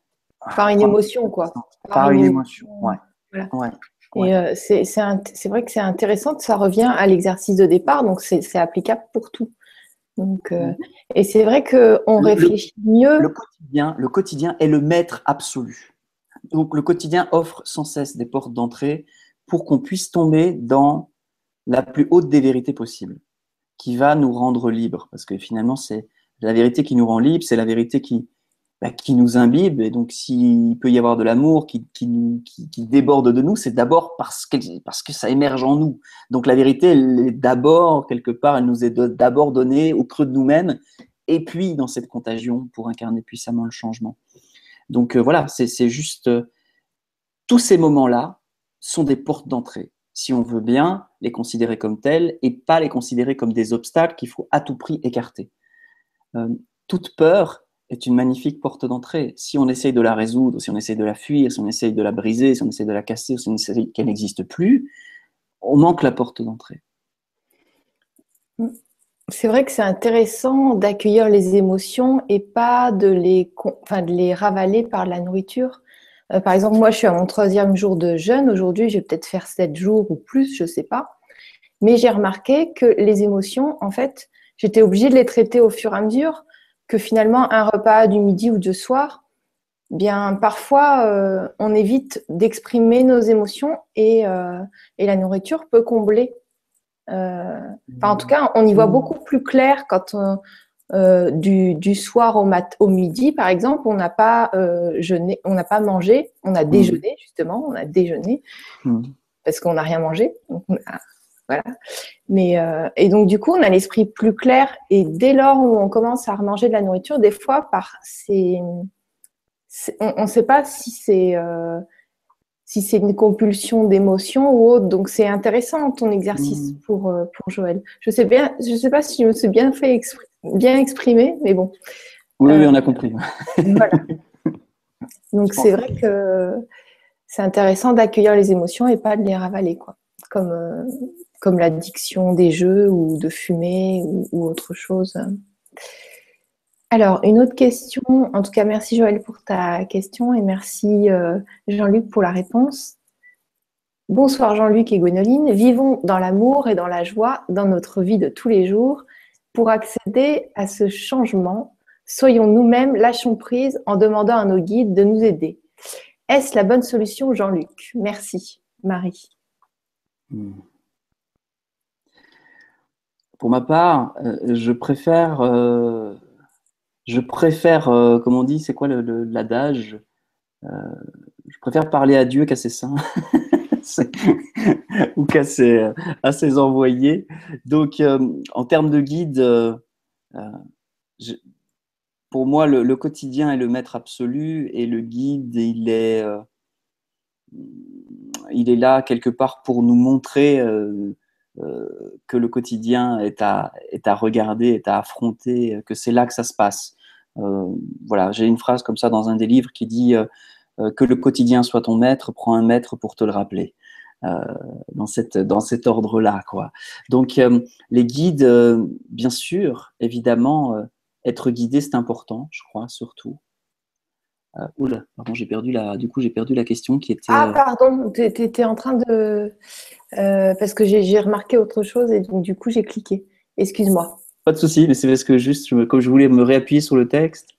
Par une émotion, quoi. Par, une émotion, ouais. Et euh, c'est vrai que c'est intéressant, ça revient à l'exercice de départ, donc c'est applicable pour tout. Donc, euh, mm. Et c'est vrai qu'on réfléchit mieux. Le quotidien, le quotidien est le maître absolu. Donc le quotidien offre sans cesse des portes d'entrée pour qu'on puisse tomber dans la plus haute des vérités possibles, qui va nous rendre libres. Parce que finalement, c'est la vérité qui nous rend libres, c'est la vérité qui, bah, qui nous imbibe. Et donc, s'il peut y avoir de l'amour qui, qui, déborde de nous, c'est d'abord parce que, parce que ça émerge en nous. Donc, la vérité, elle est d'abord, quelque part, elle nous est d'abord donnée au creux de nous-mêmes, et puis dans cette contagion pour incarner puissamment le changement. Donc, euh, voilà, c'est juste euh, tous ces moments-là sont des portes d'entrée si on veut bien les considérer comme tels et pas les considérer comme des obstacles qu'il faut à tout prix écarter. Euh, toute peur est une magnifique porte d'entrée. Si on essaye de la résoudre, si on essaye de la fuir, si on essaye de la briser, si on essaye de la casser, si on essaye qu'elle n'existe plus, on manque la porte d'entrée. C'est vrai que c'est intéressant d'accueillir les émotions et pas de les, enfin, de les ravaler par la nourriture. Euh, par exemple, moi, je suis à mon troisième jour de jeûne. Aujourd'hui, je vais peut-être faire sept jours ou plus, je ne sais pas. Mais j'ai remarqué que les émotions, en fait, j'étais obligée de les traiter au fur et à mesure. Que finalement, un repas du midi ou du soir, bien parfois, euh, on évite d'exprimer nos émotions et, euh, et, la nourriture peut combler. en tout cas, on y voit mmh. beaucoup plus clair quand on, euh, du, soir au, mat, au midi, par exemple, on n'a pas euh, jeûné, on n'a pas mangé, on a déjeuné justement, on a déjeuné hmm. parce qu'on n'a rien mangé. Voilà. Mais euh, et donc du coup, on a l'esprit plus clair et dès lors où on commence à remanger de la nourriture, des fois par c'est, on ne sait pas si c'est si c'est une compulsion d'émotion ou autre. Donc c'est intéressant ton exercice hmm. pour, pour Joël. Je sais bien, je sais pas si je me suis bien fait bien exprimé, mais bon. Oui, oui, on a compris. voilà. Donc c'est vrai que c'est intéressant d'accueillir les émotions et pas de les ravaler, quoi. Comme, euh, comme l'addiction des jeux ou de fumer ou, autre chose. Alors, une autre question. En tout cas, merci Joël pour ta question et merci euh, Jean-Luc pour la réponse. Bonsoir Jean-Luc et Gwénoline. Vivons dans l'amour et dans la joie dans notre vie de tous les jours pour accéder à ce changement, soyons nous-mêmes, lâchons prise en demandant à nos guides de nous aider. Est-ce la bonne solution, Jean-Luc? Merci, Marie. Hmm. Pour ma part, euh, je préfère, euh, je préfère, euh, comme on dit, c'est quoi l'adage Je préfère parler à Dieu qu'à ses saints. ou qu'à ses, à ses envoyés. Donc, euh, en termes de guide, euh, euh, pour moi, le, quotidien est le maître absolu et le guide, il est, il est là quelque part pour nous montrer que le quotidien est à, est à regarder, est à affronter, que c'est là que ça se passe. voilà, j'ai une phrase comme ça dans un des livres qui dit euh, que le quotidien soit ton maître, prends un maître pour te le rappeler. Euh, dans, cette, dans cet ordre-là. Quoi. Donc, euh, les guides, bien sûr, évidemment, être guidé, c'est important, je crois, surtout. Euh, oula, pardon, j'ai perdu la. Du coup, j'ai perdu la question qui était. Ah, pardon, tu étais en train de. parce que j'ai remarqué autre chose et donc du coup, j'ai cliqué. Excuse-moi. Pas de souci, mais c'est parce que juste, comme je voulais me réappuyer sur le texte.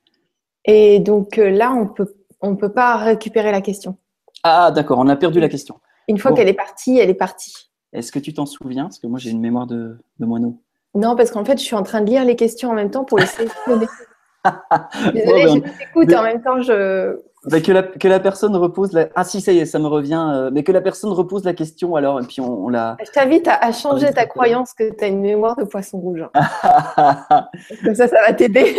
Et donc là, on peut, on peut pas récupérer la question. Ah, d'accord, on a perdu la question. Une fois qu'elle est partie, elle est partie. Est-ce que tu t'en souviens? Parce que moi, j'ai une mémoire de, de moineau. Non, parce qu'en fait, je suis en train de lire les questions en même temps pour les sélectionner. Désolée, ben, je t'écoute en même temps, je. Ben, que, la, que, la, personne repose la. Ah, si, ça y est, ça me revient. Euh, mais que la personne repose la question alors, et puis on, la. Je t'invite à, changer ta croyance que tu as une mémoire de poisson rouge. Comme ça, ça va t'aider.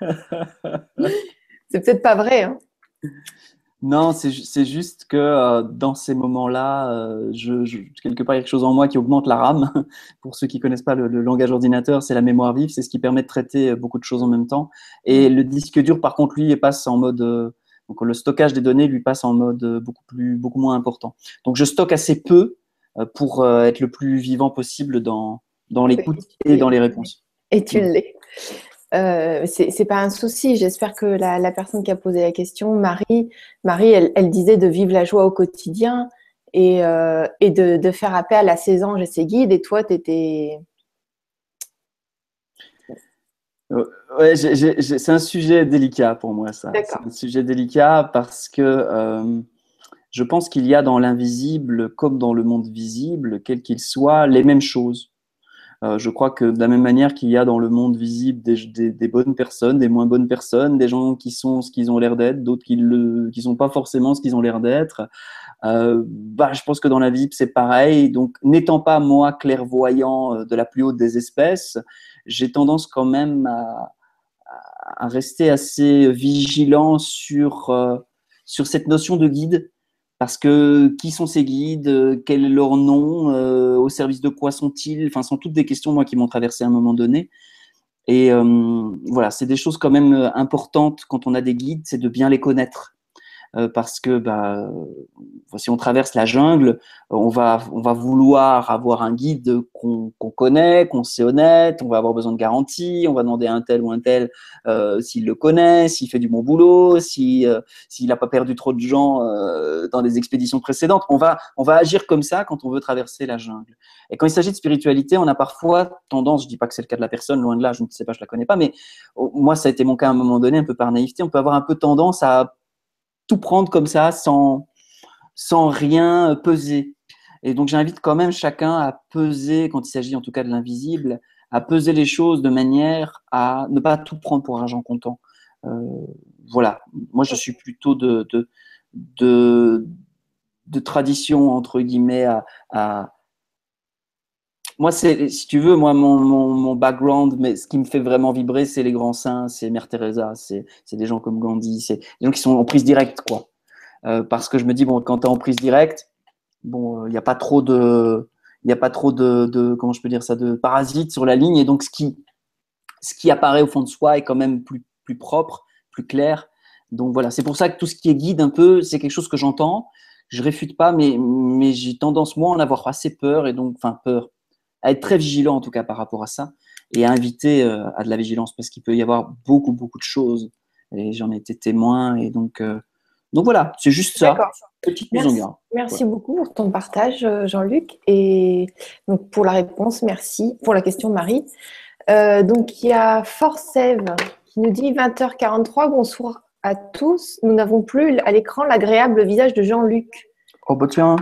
C'est peut-être pas vrai. Hein. Non, c'est juste que euh, dans ces moments-là, euh, je, quelque part, il y a quelque chose en moi qui augmente la RAM. Pour ceux qui connaissent pas le, langage ordinateur, c'est la mémoire vive, c'est ce qui permet de traiter euh, beaucoup de choses en même temps. Et le disque dur, par contre, lui, il passe en mode. donc le stockage des données lui passe en mode beaucoup, plus, beaucoup moins important. Donc je stocke assez peu pour être le plus vivant possible dans, dans l'écoute et dans les réponses. Et tu l'es. Euh, c'est pas un souci. J'espère que la, personne qui a posé la question, Marie, Marie, elle, disait de vivre la joie au quotidien et, euh, de, faire appel à ses anges et ses guides. Et toi, tu étais. Ouais, c'est un sujet délicat pour moi, ça. C'est un sujet délicat parce que euh, je pense qu'il y a dans l'invisible, comme dans le monde visible, quel qu'il soit, les mêmes choses. Euh, je crois que de la même manière qu'il y a dans le monde visible des, bonnes personnes, des moins bonnes personnes, des gens qui sont ce qu'ils ont l'air d'être, d'autres qui ne sont pas forcément ce qu'ils ont l'air d'être, euh, bah, je pense que dans la vie, c'est pareil. Donc, n'étant pas moi clairvoyant euh, de la plus haute des espèces, j'ai tendance quand même à, rester assez vigilant sur, sur cette notion de guide parce que qui sont ces guides, euh, quel est leur nom, euh, au service de quoi sont-ils? Enfin, ce sont toutes des questions moi qui m'ont traversé à un moment donné. Et euh, voilà, c'est des choses quand même importantes quand on a des guides, c'est de bien les connaître. Euh, parce que bah, euh, si on traverse la jungle, on va, on va vouloir avoir un guide qu'on connaît, qu'on sait honnête, on va avoir besoin de garanties, on va demander à un tel ou un tel euh, s'il le connaît, s'il fait du bon boulot, s'il n'a pas perdu trop de gens dans des expéditions précédentes. On va, on va agir comme ça quand on veut traverser la jungle. Et quand il s'agit de spiritualité, on a parfois tendance, je dis pas que c'est le cas de la personne, loin de là, je ne sais pas, je la connais pas, mais moi ça a été mon cas à un moment donné, un peu par naïveté, on peut avoir un peu tendance à tout prendre comme ça sans, rien peser. Et donc j'invite quand même chacun à peser, quand il s'agit en tout cas de l'invisible, à peser les choses de manière à ne pas tout prendre pour argent comptant. Euh, voilà, moi je suis plutôt de, de, de, tradition, entre guillemets, à moi, c'est, si tu veux, moi, mon, mon, mon, background, mais ce qui me fait vraiment vibrer, c'est les grands saints, c'est Mère Teresa, c'est, c'est des gens comme Gandhi, c'est des gens qui sont en prise directe, quoi. Euh, parce que je me dis, bon, quand tu es en prise directe, bon, il n'y a pas trop de, il n'y a pas trop de, de, comment je peux dire ça, de parasites sur la ligne, et donc ce qui, ce qui apparaît au fond de soi est quand même plus, plus propre, plus clair. Donc voilà, c'est pour ça que tout ce qui est guide un peu, c'est quelque chose que j'entends. Je réfute pas, mais, mais j'ai tendance moi à en avoir assez peur et donc, enfin peur, à être très vigilant en tout cas par rapport à ça et à inviter euh, à de la vigilance parce qu'il peut y avoir beaucoup beaucoup de choses et j'en ai été témoin et donc euh, donc voilà c'est juste ça. Petite mise merci, en merci beaucoup pour ton partage euh, Jean-Luc et donc pour la réponse merci pour la question Marie. Donc il y a Forcev qui nous dit 20h43 bonsoir à tous. Nous n'avons plus à l'écran l'agréable visage de Jean-Luc. Oh bah tiens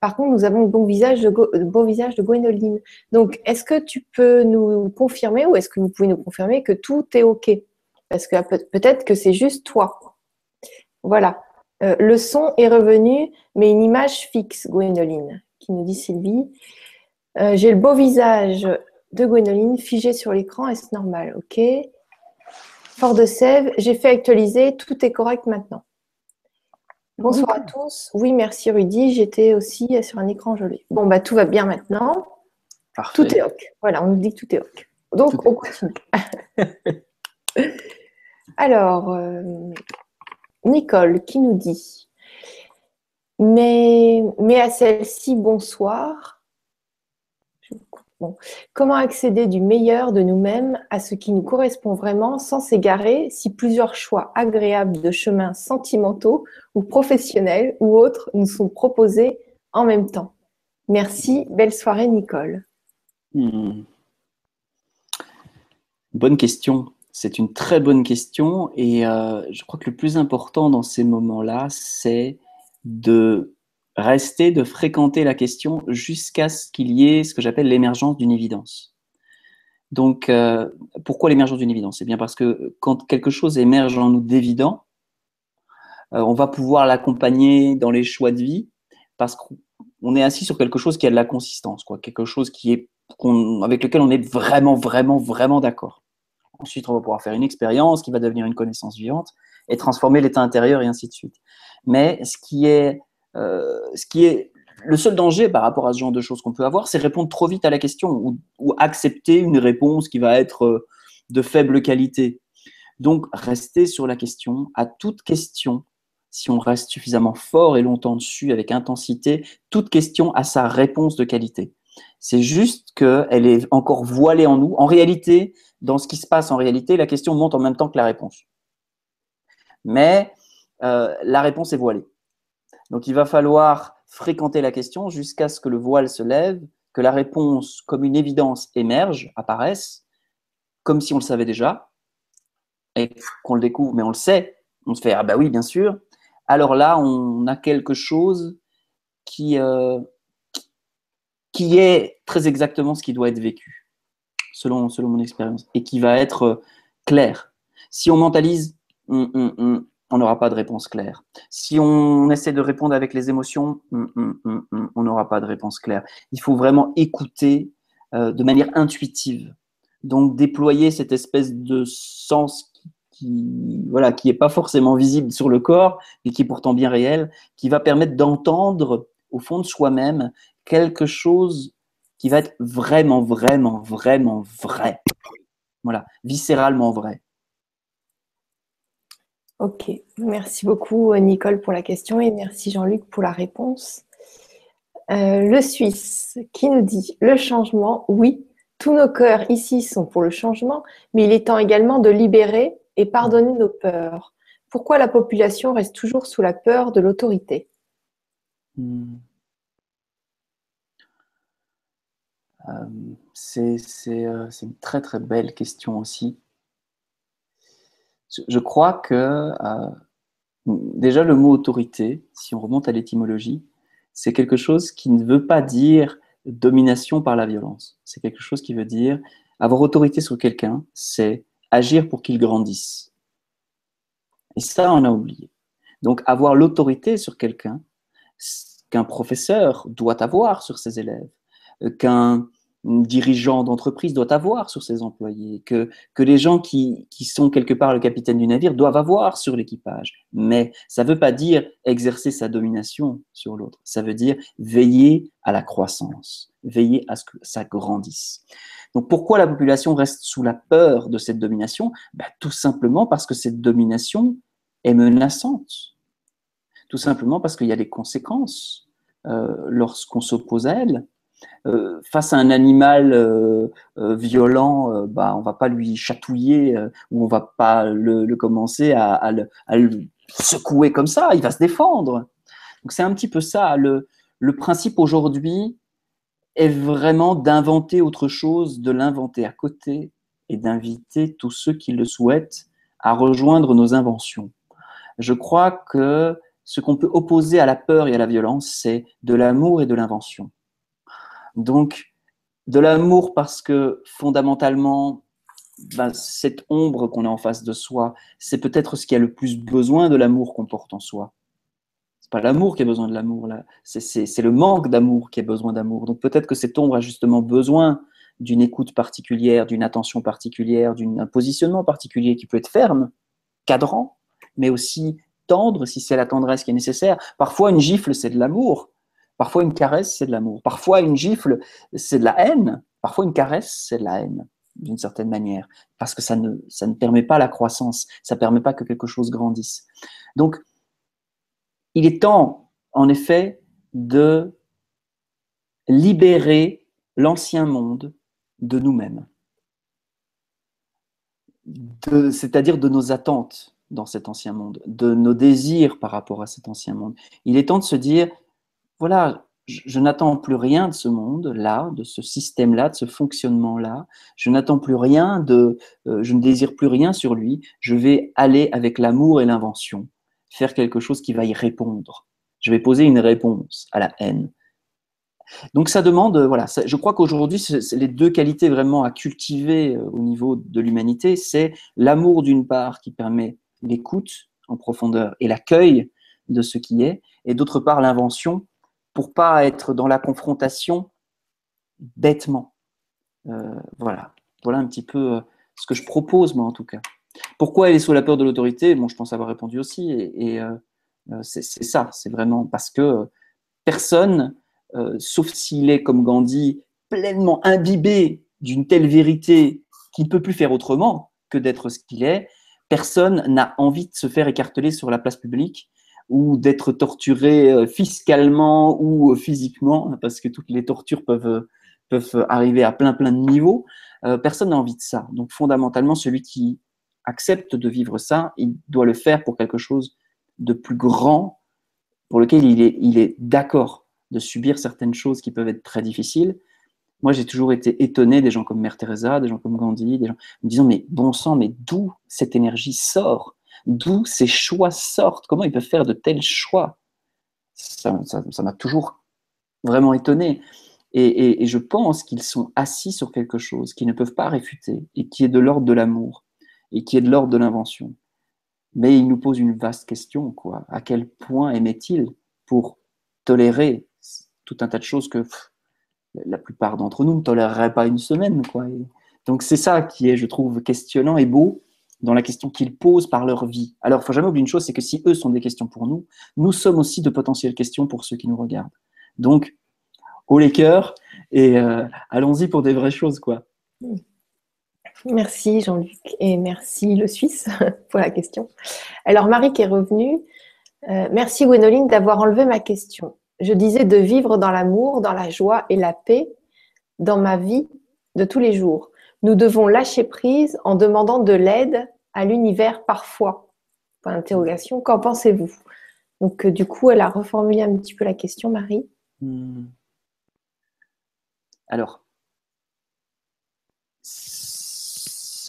par contre, nous avons le beau visage de Gwénoline. Donc, est-ce que tu peux nous confirmer ou est-ce que vous pouvez nous confirmer que tout est OK? Parce que peut-être que c'est juste toi. Voilà. Euh, le son est revenu, mais une image fixe, Gwénoline, qui nous dit Sylvie. Euh, j'ai le beau visage de Gwénoline figé sur l'écran, est-ce normal? OK. Fort de Sèvres, j'ai fait actualiser, tout est correct maintenant. Bonsoir à tous. Oui, merci Rudy. J'étais aussi sur un écran gelé. Bon, bah tout va bien maintenant. Tout est OK. Voilà, on nous dit que tout est OK. Donc, on continue. Alors, euh, Nicole qui nous dit Mais, mais à celle-ci, bonsoir. Comment accéder du meilleur de nous-mêmes à ce qui nous correspond vraiment sans s'égarer si plusieurs choix agréables de chemins sentimentaux ou professionnels ou autres nous sont proposés en même temps Merci, belle soirée Nicole. Hmm. Bonne question. C'est une très bonne question et euh, je crois que le plus important dans ces moments-là, c'est de rester, de fréquenter la question jusqu'à ce qu'il y ait ce que j'appelle l'émergence d'une évidence. Donc, euh, pourquoi l'émergence d'une évidence? C'est bien parce que quand quelque chose émerge en nous d'évident, euh, on va pouvoir l'accompagner dans les choix de vie parce qu'on est assis sur quelque chose qui a de la consistance, quoi, quelque chose qui est, avec lequel on est vraiment, vraiment, vraiment d'accord. Ensuite, on va pouvoir faire une expérience qui va devenir une connaissance vivante et transformer l'état intérieur et ainsi de suite. Mais ce qui est, ce qui est le seul danger par rapport à ce genre de choses qu'on peut avoir, c'est répondre trop vite à la question ou, ou, accepter une réponse qui va être euh, de faible qualité. Donc, rester sur la question. À toute question, si on reste suffisamment fort et longtemps dessus avec intensité, toute question a sa réponse de qualité. C'est juste qu'elle est encore voilée en nous. En réalité, dans ce qui se passe en réalité, la question monte en même temps que la réponse. Mais euh, la réponse est voilée. Donc il va falloir fréquenter la question jusqu'à ce que le voile se lève, que la réponse comme une évidence émerge, apparaisse, comme si on le savait déjà, et qu'on le découvre, mais on le sait. On se fait, ah bah oui, bien sûr. Alors là, on a quelque chose qui, euh, est très exactement ce qui doit être vécu, selon, selon mon expérience, et qui va être euh, clair. Si on mentalise, hum, hum, hum, on n'aura pas de réponse claire. Si on essaie de répondre avec les émotions, on n'aura pas de réponse claire. Il faut vraiment écouter euh, de manière intuitive. Donc déployer cette espèce de sens qui, voilà, qui n'est pas forcément visible sur le corps, et qui est pourtant bien réel, qui va permettre d'entendre au fond de soi-même quelque chose qui va être vraiment, vraiment, vraiment vrai. Voilà, viscéralement vrai. Ok, merci beaucoup Nicole pour la question et merci Jean-Luc pour la réponse. Euh, le Suisse qui nous dit le changement, oui, tous nos cœurs ici sont pour le changement, mais il est temps également de libérer et pardonner nos peurs. Pourquoi la population reste toujours sous la peur de l'autorité? Hmm. Euh, euh, c'est une très très belle question aussi. Je, crois que euh, déjà le mot autorité, si on remonte à l'étymologie, c'est quelque chose qui ne veut pas dire domination par la violence. C'est quelque chose qui veut dire avoir autorité sur quelqu'un, c'est agir pour qu'il grandisse. Et ça, on a oublié. Donc avoir l'autorité sur quelqu'un, qu'un professeur doit avoir sur ses élèves, qu'un dirigeant d'entreprise doit avoir sur ses employés, que, que les gens qui, qui, sont quelque part le capitaine du navire doivent avoir sur l'équipage. Mais ça ne veut pas dire exercer sa domination sur l'autre, ça veut dire veiller à la croissance, veiller à ce que ça grandisse. Donc pourquoi la population reste sous la peur de cette domination? Ben, Tout simplement parce que cette domination est menaçante. Tout simplement parce qu'il y a des conséquences euh, lorsqu'on s'oppose à elle. Euh, face à un animal euh, euh, violent, bah, on va pas lui chatouiller ou on va pas le, commencer à, le, secouer comme ça, il va se défendre. Donc c'est un petit peu ça. Le, le principe aujourd'hui est vraiment d'inventer autre chose, de l'inventer à côté et d'inviter tous ceux qui le souhaitent à rejoindre nos inventions. Je crois que ce qu'on peut opposer à la peur et à la violence, c'est de l'amour et de l'invention. Donc, de l'amour parce que fondamentalement, ben, cette ombre qu'on a en face de soi, c'est peut-être ce qui a le plus besoin de l'amour qu'on porte en soi. C'est pas l'amour qui a besoin de l'amour, là. C'est le manque d'amour qui a besoin d'amour. Donc peut-être que cette ombre a justement besoin d'une écoute particulière, d'une attention particulière, d'un positionnement particulier qui peut être ferme, cadrant, mais aussi tendre si c'est la tendresse qui est nécessaire. Parfois, une gifle, c'est de l'amour. Parfois, une caresse, c'est de l'amour. Parfois, une gifle, c'est de la haine. Parfois, une caresse, c'est de la haine, d'une certaine manière, parce que ça ne, ça ne permet pas la croissance, ça ne permet pas que quelque chose grandisse. Donc, il est temps, en effet, de libérer l'ancien monde de nous-mêmes, c'est-à-dire de nos attentes dans cet ancien monde, de nos désirs par rapport à cet ancien monde. Il est temps de se dire, voilà, je, n'attends plus rien de ce monde-là, de ce système-là, de ce fonctionnement-là. Je n'attends plus rien de, euh, je ne désire plus rien sur lui. Je vais aller avec l'amour et l'invention, faire quelque chose qui va y répondre. Je vais poser une réponse à la haine. Donc ça demande, voilà, je crois qu'aujourd'hui, les deux qualités vraiment à cultiver euh, au niveau de l'humanité, c'est l'amour d'une part qui permet l'écoute en profondeur et l'accueil de ce qui est, et d'autre part l'invention pour pas être dans la confrontation bêtement. Euh, voilà, voilà un petit peu euh, ce que je propose moi en tout cas. Pourquoi elle est sous la peur de l'autorité? Bon, je pense avoir répondu aussi, et, euh, c'est ça, c'est vraiment parce que personne, sauf s'il est comme Gandhi, pleinement imbibé d'une telle vérité qu'il ne peut plus faire autrement que d'être ce qu'il est, personne n'a envie de se faire écarteler sur la place publique ou d'être torturé euh, fiscalement ou euh, physiquement, parce que toutes les tortures peuvent, euh, peuvent arriver à plein plein de niveaux. personne n'a envie de ça. Donc fondamentalement, celui qui accepte de vivre ça, il doit le faire pour quelque chose de plus grand, pour lequel il est, il est d'accord de subir certaines choses qui peuvent être très difficiles. Moi, j'ai toujours été étonné des gens comme Mère Teresa, des gens comme Gandhi, des gens me disant mais bon sang, mais d'où cette énergie sort? D'où ces choix sortent Comment ils peuvent faire de tels choix Ça m'a toujours vraiment étonné. Et, je pense qu'ils sont assis sur quelque chose qu'ils ne peuvent pas réfuter et qui est de l'ordre de l'amour et qui est de l'ordre de l'invention. Mais ils nous posent une vaste question, quoi. À quel point aimaient-ils pour tolérer tout un tas de choses que la plupart d'entre nous ne toléreraient pas une semaine, donc c'est ça qui est, je trouve, questionnant et beau dans la question qu'ils posent par leur vie. Alors, il ne faut jamais oublier une chose, c'est que si eux sont des questions pour nous, nous sommes aussi de potentielles questions pour ceux qui nous regardent. Donc, haut les cœurs et euh, allons-y pour des vraies choses, quoi. Merci Jean-Luc et merci le Suisse pour la question. Alors Marie qui est revenue, euh, merci Gwénoline d'avoir enlevé ma question. Je disais de vivre dans l'amour, dans la joie et la paix dans ma vie de tous les jours. Nous devons lâcher prise en demandant de l'aide à l'univers parfois Point d'interrogation. Qu'en pensez-vous? Donc, euh, du coup, elle a reformulé un petit peu la question, Marie. Hmm. Alors,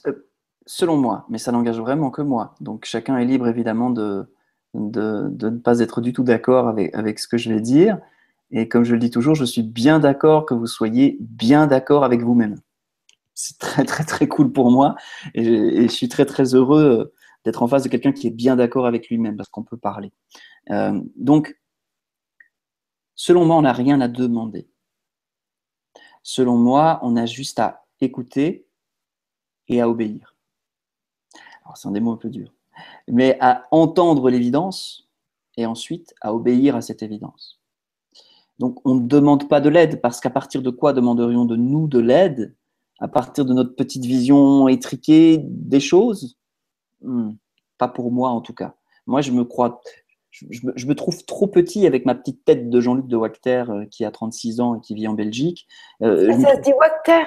euh, selon moi, mais ça n'engage vraiment que moi. Donc, chacun est libre évidemment de, de, ne pas être du tout d'accord avec, avec ce que je vais dire. Et comme je le dis toujours, je suis bien d'accord que vous soyez bien d'accord avec vous-même c'est très très très cool pour moi et je, suis très très heureux euh, d'être en face de quelqu'un qui est bien d'accord avec lui-même parce qu'on peut parler. Euh, donc, selon moi, on n'a rien à demander. Selon moi, on a juste à écouter et à obéir. Alors, c'est un des mots un peu dur, mais à entendre l'évidence et ensuite à obéir à cette évidence. Donc, on ne demande pas de l'aide parce qu'à partir de quoi demanderions de nous de l'aide? À partir de notre petite vision étriquée des choses hmm, Pas pour moi en tout cas. Moi, je me crois, je, me, trouve trop petit avec ma petite tête de Jean-Luc de Wachter euh, qui a 36 ans et qui vit en Belgique. Euh, ça se dit Wachter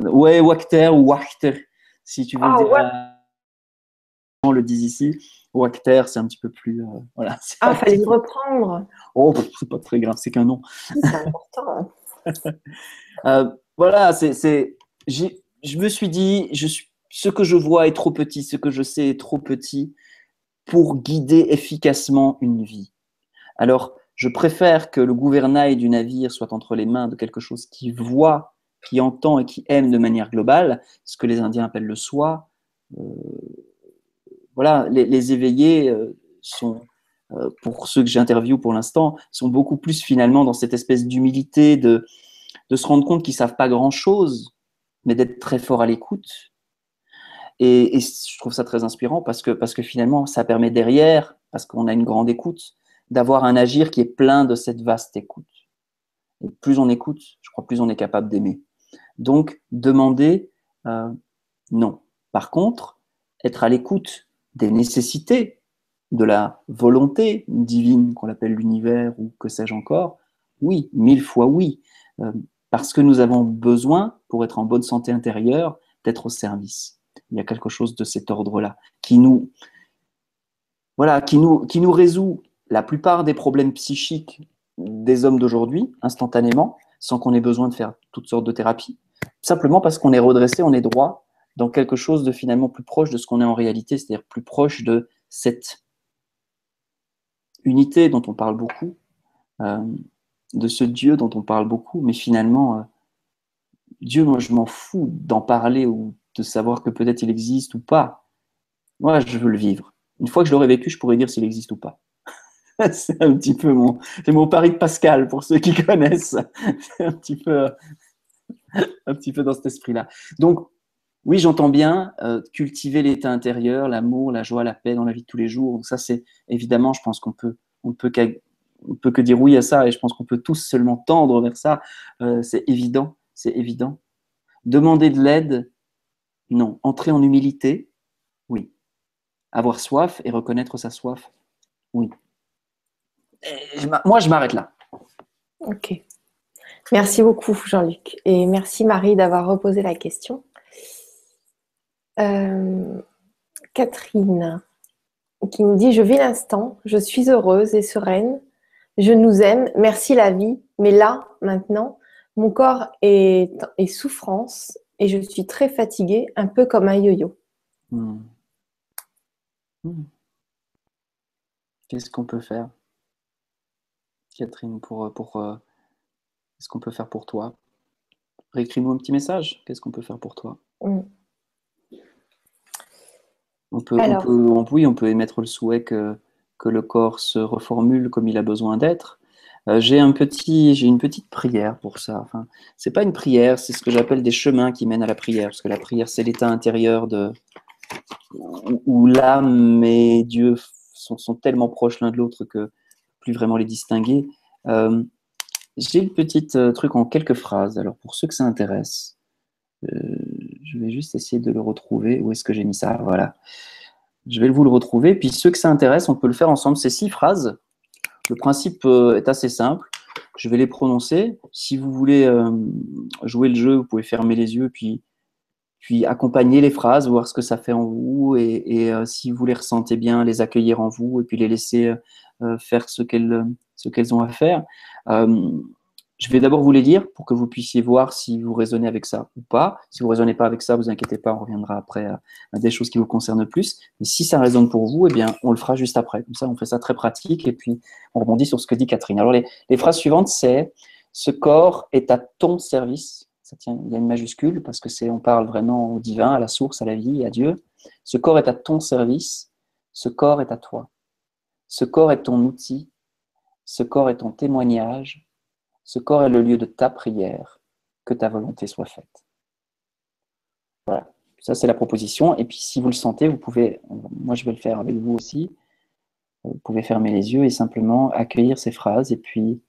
Ouais, Wachter ou Wachter, si tu veux ah, dire. On le dit ici. Wachter, c'est un petit peu plus. Euh, voilà, ah, fallait le reprendre. Oh, bah, c'est pas très grave, c'est qu'un nom. C'est important. voilà, c'est je me suis dit, ce que je vois est trop petit, ce que je sais est trop petit pour guider efficacement une vie. Alors, je préfère que le gouvernail du navire soit entre les mains de quelque chose qui voit, qui entend et qui aime de manière globale, ce que les Indiens appellent le soi. Euh, voilà, les, éveillés euh, sont, euh, pour ceux que j'interviewe pour l'instant, sont beaucoup plus finalement dans cette espèce d'humilité, de, de se rendre compte qu'ils savent pas grand-chose, mais d'être très fort à l'écoute. Et, je trouve ça très inspirant parce que, parce que finalement, ça permet derrière, parce qu'on a une grande écoute, d'avoir un agir qui est plein de cette vaste écoute. Et plus on écoute, je crois, plus on est capable d'aimer. Donc, demander, euh, non. Par contre, être à l'écoute des nécessités, de la volonté divine qu'on appelle l'univers ou que sais-je encore, oui, mille fois oui. Euh, parce que nous avons besoin, pour être en bonne santé intérieure, d'être au service. Il y a quelque chose de cet ordre-là qui nous, voilà, qui nous, qui nous résout la plupart des problèmes psychiques des hommes d'aujourd'hui, instantanément, sans qu'on ait besoin de faire toutes sortes de thérapies, simplement parce qu'on est redressé, on est droit dans quelque chose de finalement plus proche de ce qu'on est en réalité, c'est-à-dire plus proche de cette unité dont on parle beaucoup, euh, de ce Dieu dont on parle beaucoup, mais finalement, euh, Dieu, moi, je m'en fous d'en parler ou de savoir que peut-être il existe ou pas. Moi, je veux le vivre. Une fois que je l'aurai vécu, je pourrais dire s'il existe ou pas. c'est un petit peu mon, mon pari de Pascal pour ceux qui connaissent. c'est un petit peu, un petit peu dans cet esprit-là. Donc, oui, j'entends bien euh, cultiver l'état intérieur, l'amour, la joie, la paix dans la vie de tous les jours. Donc ça, c'est évidemment, je pense qu'on peut, on peut, on peut que dire oui à ça, et je pense qu'on peut tous seulement tendre vers ça. Euh, c'est évident, c'est évident. Demander de l'aide, non. Entrer en humilité, oui. Avoir soif et reconnaître sa soif, oui. moi, je m'arrête là. Ok. Merci beaucoup, Jean-Luc. Et merci, Marie, d'avoir reposé la question. Euh, Catherine qui nous dit Je vis l'instant, je suis heureuse et sereine, je nous aime, merci la vie, mais là, maintenant, mon corps est, est souffrance et je suis très fatiguée, un peu comme un yo-yo. Hmm. Hmm. Qu'est-ce qu'on peut faire, Catherine, pour, pour euh, qu'est-ce qu'on peut faire pour toi? Réécris-nous un petit message. Qu'est-ce qu'on peut faire pour toi? Hmm. On peut, oui, on peut émettre le souhait que, que, le corps se reformule comme il a besoin d'être. Euh, j'ai un petit, j'ai une petite prière pour ça. Enfin, c'est pas une prière, c'est ce que j'appelle des chemins qui mènent à la prière, parce que la prière c'est l'état intérieur de où, l'âme et Dieu sont, tellement proches l'un de l'autre que plus vraiment les distinguer. Euh, j'ai une petite euh, truc en quelques phrases. Alors pour ceux que ça intéresse, je vais juste essayer de le retrouver. Où est-ce que j'ai mis ça? Voilà. Je vais vous le retrouver. Puis ceux que ça intéresse, on peut le faire ensemble. Ces six phrases. Le principe euh, est assez simple. Je vais les prononcer. Si vous voulez euh, jouer le jeu, vous pouvez fermer les yeux puis, puis accompagner les phrases, voir ce que ça fait en vous. Et, euh, si vous les ressentez bien, les accueillir en vous et puis les laisser faire ce qu'elles ce qu'elles ont à faire. Je vais d'abord vous les lire pour que vous puissiez voir si vous raisonnez avec ça ou pas. Si vous ne raisonnez pas avec ça, vous inquiétez pas, on reviendra après à, des choses qui vous concernent plus. Mais si ça résonne pour vous, eh bien, on le fera juste après. Comme ça, on fait ça très pratique et puis on rebondit sur ce que dit Catherine. Alors, les, phrases suivantes, c'est ce corps est à ton service. Ça tient, il y a une majuscule parce que c'est, on parle vraiment au divin, à la source, à la vie, à Dieu. Ce corps est à ton service. Ce corps est à toi. Ce corps est ton outil. Ce corps est ton témoignage ce corps est le lieu de ta prière, que ta volonté soit faite. Voilà, ça c'est la proposition. Et puis si vous le sentez, vous pouvez, moi je vais le faire avec vous aussi, vous pouvez fermer les yeux et simplement accueillir ces phrases et puis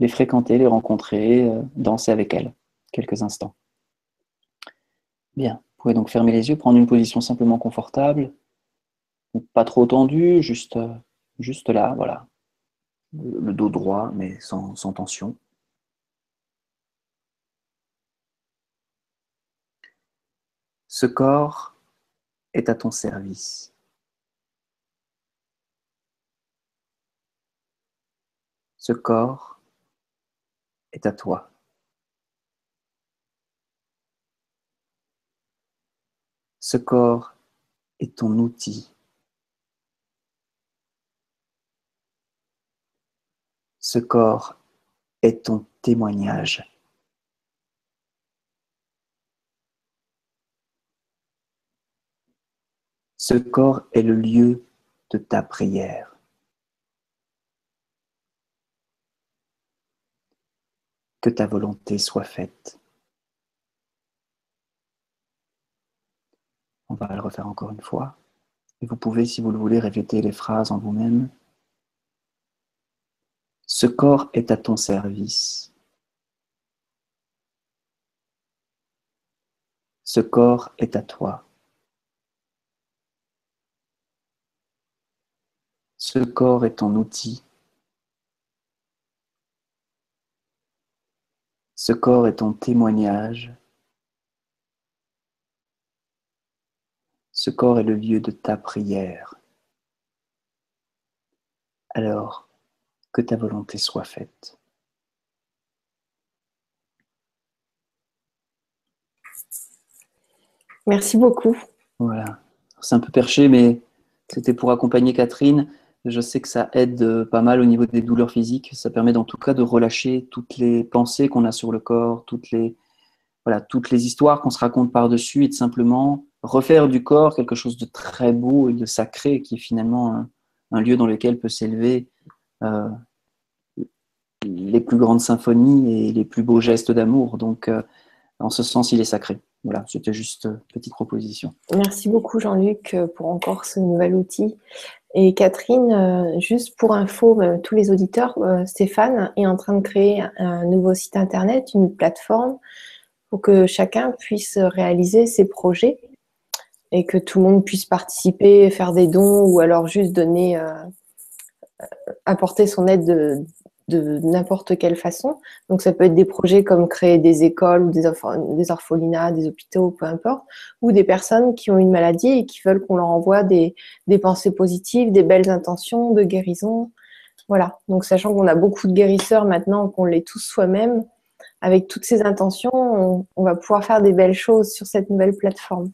les fréquenter, les rencontrer, euh, danser avec elles quelques instants. Bien, vous pouvez donc fermer les yeux, prendre une position simplement confortable, pas trop tendue, juste, euh, juste là, voilà, le dos droit, mais sans, tension. Ce corps est à ton service. Ce corps est à toi. Ce corps est ton outil. Ce corps est ton témoignage. Ce corps est le lieu de ta prière. Que ta volonté soit faite. On va le refaire encore une fois. Et vous pouvez, si vous le voulez, répéter les phrases en vous-même. Ce corps est à ton service. Ce corps est à toi. Ce corps est ton outil. Ce corps est ton témoignage. Ce corps est le lieu de ta prière. Alors, que ta volonté soit faite. Merci beaucoup. Voilà. C'est un peu perché, mais c'était pour accompagner Catherine. Je sais que ça aide euh, pas mal au niveau des douleurs physiques. Ça permet en tout cas de relâcher toutes les pensées qu'on a sur le corps, toutes les, voilà, toutes les histoires qu'on se raconte par-dessus et de simplement refaire du corps quelque chose de très beau et de sacré qui est finalement un, lieu dans lequel peut s'élever euh, les plus grandes symphonies et les plus beaux gestes d'amour. Donc, euh, en ce sens, il est sacré. Voilà, c'était juste une petite proposition. Merci beaucoup Jean-Luc pour encore ce nouvel outil. Et Catherine, euh, juste pour info, euh, tous les auditeurs, euh, Stéphane est en train de créer un nouveau site internet, une plateforme pour que chacun puisse réaliser ses projets et que tout le monde puisse participer, faire des dons ou alors juste donner, apporter son aide de, de n'importe quelle façon. Donc ça peut être des projets comme créer des écoles ou des, orphelinats, des hôpitaux, peu importe, ou des personnes qui ont une maladie et qui veulent qu'on leur envoie des, pensées positives, des belles intentions de guérison. Voilà. Donc sachant qu'on a beaucoup de guérisseurs maintenant, qu'on l'est tous soi-même, avec toutes ces intentions, on, on va pouvoir faire des belles choses sur cette nouvelle plateforme.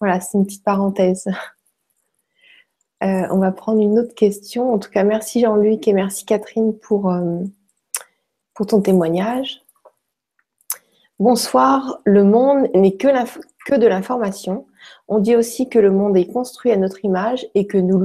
Voilà, c'est une petite parenthèse. Euh, on va prendre une autre question. En tout cas, merci Jean-Luc et merci Catherine pour, euh, ton témoignage. Bonsoir, le monde n'est que, que de l'information. On dit aussi que le monde est construit à notre image et que nous,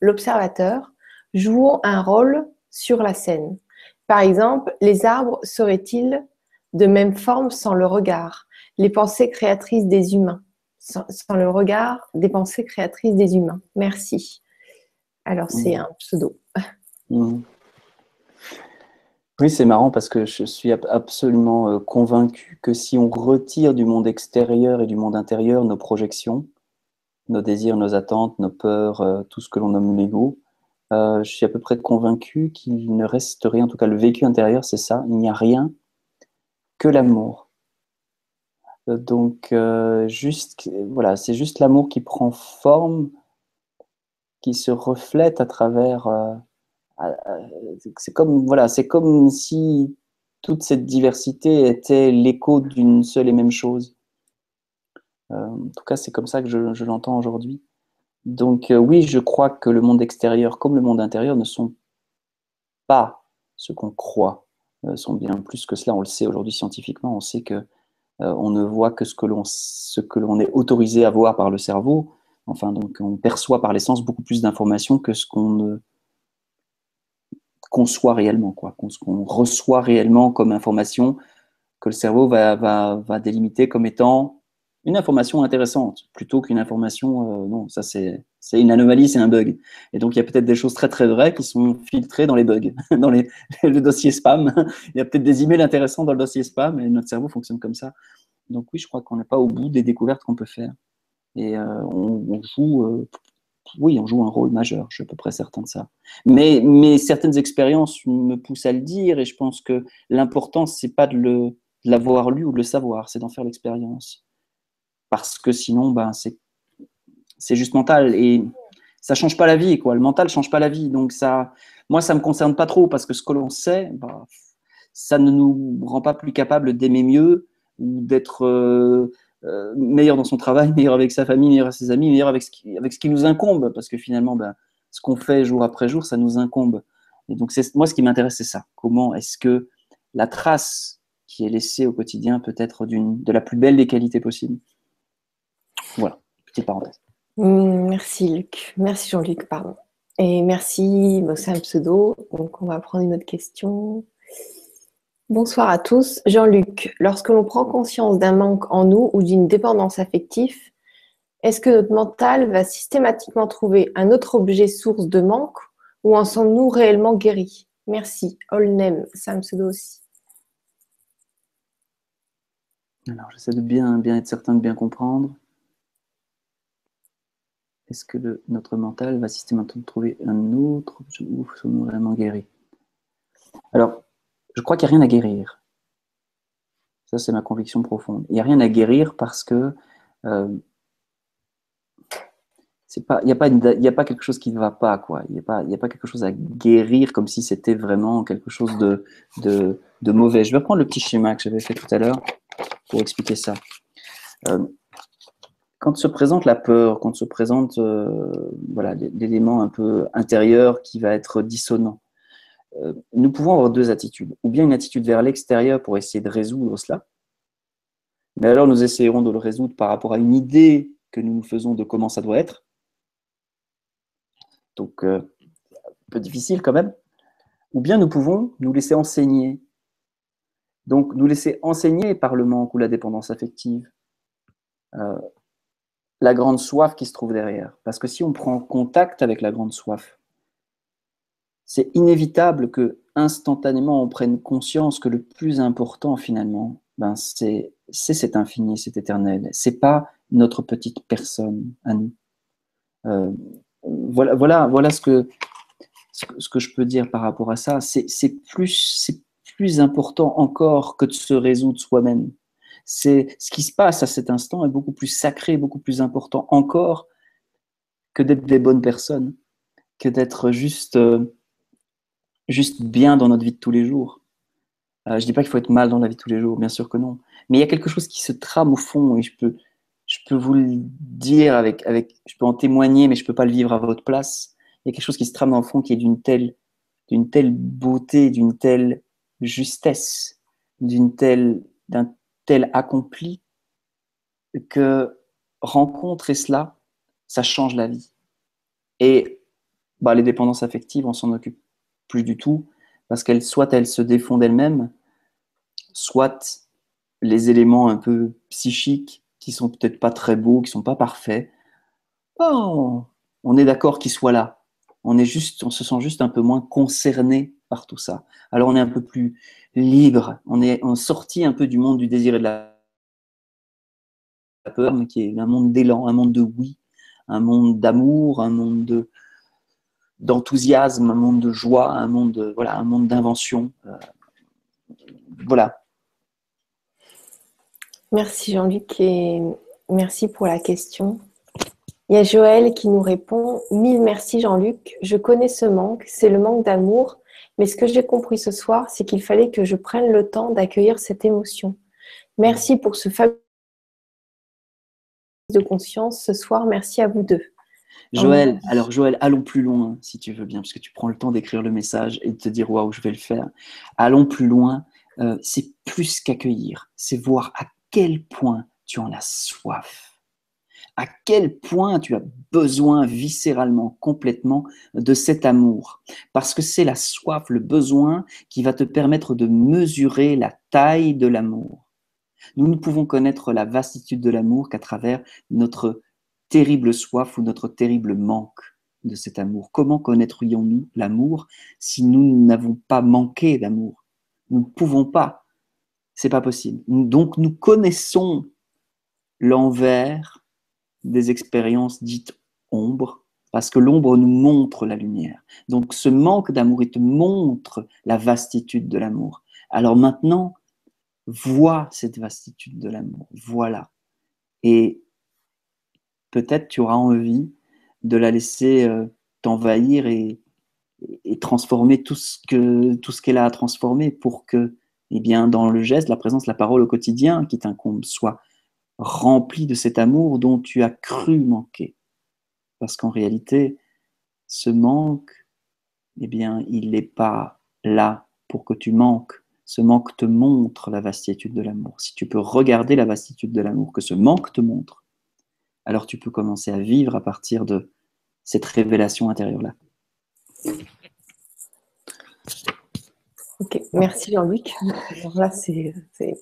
l'observateur, jouons un rôle sur la scène. Par exemple, les arbres seraient-ils de même forme sans le regard, les pensées créatrices des humains sans, le regard des pensées créatrices des humains. Merci. Alors, c'est mmh. un pseudo. Mmh. Oui, c'est marrant parce que je suis absolument euh, convaincu que si on retire du monde extérieur et du monde intérieur nos projections, nos désirs, nos attentes, nos peurs, euh, tout ce que l'on nomme l'ego, euh, je suis à peu près convaincu qu'il ne reste rien, en tout cas le vécu intérieur, c'est ça, il n'y a rien que l'amour. Donc, euh, juste, voilà, c'est juste l'amour qui prend forme, qui se reflète à travers. Euh, c'est comme, voilà, c'est comme si toute cette diversité était l'écho d'une seule et même chose. Euh, en tout cas, c'est comme ça que je, je l'entends aujourd'hui. Donc, oui, je crois que le monde extérieur comme le monde intérieur ne sont pas ce qu'on croit, sont bien plus que cela. On le sait aujourd'hui scientifiquement, on sait que on ne voit que ce que l'on est autorisé à voir par le cerveau. Enfin, donc on perçoit par l'essence beaucoup plus d'informations que ce qu'on ne conçoit réellement, quoi, ce qu'on reçoit réellement comme information, que le cerveau va, va, va délimiter comme étant une information intéressante plutôt qu'une information, euh, non, ça c'est une anomalie, c'est un bug. Et donc il y a peut-être des choses très très vraies qui sont filtrées dans les bugs, dans les, le dossier spam. il y a peut-être des emails intéressants dans le dossier spam et notre cerveau fonctionne comme ça. Donc oui, je crois qu'on n'est pas au bout des découvertes qu'on peut faire. Et euh, on, joue, euh, oui, on joue un rôle majeur, je suis à peu près certain de ça. Mais, mais certaines expériences me poussent à le dire et je pense que l'important, c'est pas de l'avoir lu ou de le savoir, c'est d'en faire l'expérience parce que sinon, ben, c'est juste mental et ça change pas la vie, quoi. Le mental change pas la vie, donc ça, moi, ça me concerne pas trop parce que ce que l'on sait, ben, ça ne nous rend pas plus capable d'aimer mieux ou d'être euh, euh, meilleur dans son travail, meilleur avec sa famille, meilleur avec ses amis, meilleur avec ce qui, avec ce qui nous incombe, parce que finalement, ben, ce qu'on fait jour après jour, ça nous incombe. Et donc, moi, ce qui m'intéresse, c'est ça. Comment est-ce que la trace qui est laissée au quotidien peut être de la plus belle des qualités possibles voilà, petite parenthèse. Mm, merci Luc. Merci Jean-Luc, pardon. Et merci, c'est un pseudo, donc on va prendre une autre question. Bonsoir à tous. Jean-Luc, lorsque l'on prend conscience d'un manque en nous ou d'une dépendance affective, est-ce que notre mental va systématiquement trouver un autre objet source de manque ou en sommes-nous réellement guéris? Merci. Olnem, c'est un pseudo aussi. Alors, j'essaie de bien, bien être certain de bien comprendre est-ce que notre mental va systématiquement trouver un autre ou sommes-nous vraiment guéris? Alors, je crois qu'il n'y a rien à guérir. Ça, c'est ma conviction profonde. Il n'y a rien à guérir parce que euh, il n'y a, pas a pas quelque chose qui ne va pas. quoi. Il n'y a, pas, a pas quelque chose à guérir comme si c'était vraiment quelque chose de, de, mauvais. Je vais prendre le petit schéma que j'avais fait tout à l'heure pour expliquer ça. Euh, quand se présente la peur, quand se présente euh, voilà, l'élément un peu intérieur qui va être dissonant, euh, nous pouvons avoir deux attitudes. Ou bien une attitude vers l'extérieur pour essayer de résoudre cela, mais alors nous essayerons de le résoudre par rapport à une idée que nous nous faisons de comment ça doit être. Donc, euh, un peu difficile quand même. Ou bien nous pouvons nous laisser enseigner. Donc, nous laisser enseigner par le manque ou la dépendance affective. La grande soif qui se trouve derrière. Parce que si on prend contact avec la grande soif, c'est inévitable que instantanément on prenne conscience que le plus important finalement, ben, c'est cet infini, cet éternel. C'est pas notre petite personne à nous. Euh, voilà, voilà, voilà ce que, ce que je peux dire par rapport à ça. C'est plus, plus important encore que de se résoudre soi-même. C'est ce qui se passe à cet instant est beaucoup plus sacré, beaucoup plus important encore que d'être des bonnes personnes, que d'être juste, euh, juste bien dans notre vie de tous les jours. Euh, je dis pas qu'il faut être mal dans la vie de tous les jours, bien sûr que non. Mais il y a quelque chose qui se trame au fond et je peux, je peux vous le dire avec, avec, je peux en témoigner, mais je peux pas le vivre à votre place. Il y a quelque chose qui se trame dans le fond qui est d'une telle, d'une telle beauté, d'une telle justesse, d'une telle, d'un tel accompli que rencontrer cela, ça change la vie. Et bah, les dépendances affectives, on s'en occupe plus du tout parce qu'elles, soit elles se défont d'elles-mêmes, soit les éléments un peu psychiques qui sont peut-être pas très beaux, qui sont pas parfaits, oh, on est d'accord qu'ils soient là. On est juste, on se sent juste un peu moins concerné par tout ça. Alors on est un peu plus libre, on est sorti un peu du monde du désir et de la peur, mais qui est un monde d'élan, un monde de oui, un monde d'amour, un monde de d'enthousiasme, un monde de joie, un monde de, voilà, un monde d'invention. Euh, voilà. Merci Jean-Luc et merci pour la question. Il y a Joël qui nous répond Mille merci Jean-Luc, je connais ce manque, c'est le manque d'amour, mais ce que j'ai compris ce soir, c'est qu'il fallait que je prenne le temps d'accueillir cette émotion. Merci pour ce fabuleux de conscience ce soir, merci à vous deux. Joël, alors Joël, allons plus loin si tu veux bien, parce que tu prends le temps d'écrire le message et de te dire waouh, je vais le faire. Allons plus loin, euh, c'est plus qu'accueillir, c'est voir à quel point tu en as soif, à quel point tu as besoin viscéralement, complètement de cet amour? Parce que c'est la soif, le besoin qui va te permettre de mesurer la taille de l'amour. Nous ne pouvons connaître la vastitude de l'amour qu'à travers notre terrible soif ou notre terrible manque de cet amour. Comment connaîtrions-nous l'amour si nous n'avons pas manqué d'amour? Nous ne pouvons pas c'est pas possible. Donc nous connaissons l'envers des expériences dites ombre, parce que l'ombre nous montre la lumière. Donc ce manque d'amour, il te montre la vastitude de l'amour. Alors maintenant, vois cette vastitude de l'amour, voilà. Et peut-être tu auras envie de la laisser euh, t'envahir et, transformer tout ce que tout ce qu'elle a à transformer pour que eh bien, dans le geste, la présence, la parole au quotidien qui t'incombe soit rempli de cet amour dont tu as cru manquer. Parce qu'en réalité, ce manque, eh bien, il n'est pas là pour que tu manques. Ce manque te montre la vastitude de l'amour. Si tu peux regarder la vastitude de l'amour que ce manque te montre, alors tu peux commencer à vivre à partir de cette révélation intérieure-là. Ok, merci Jean-Luc. là, c'est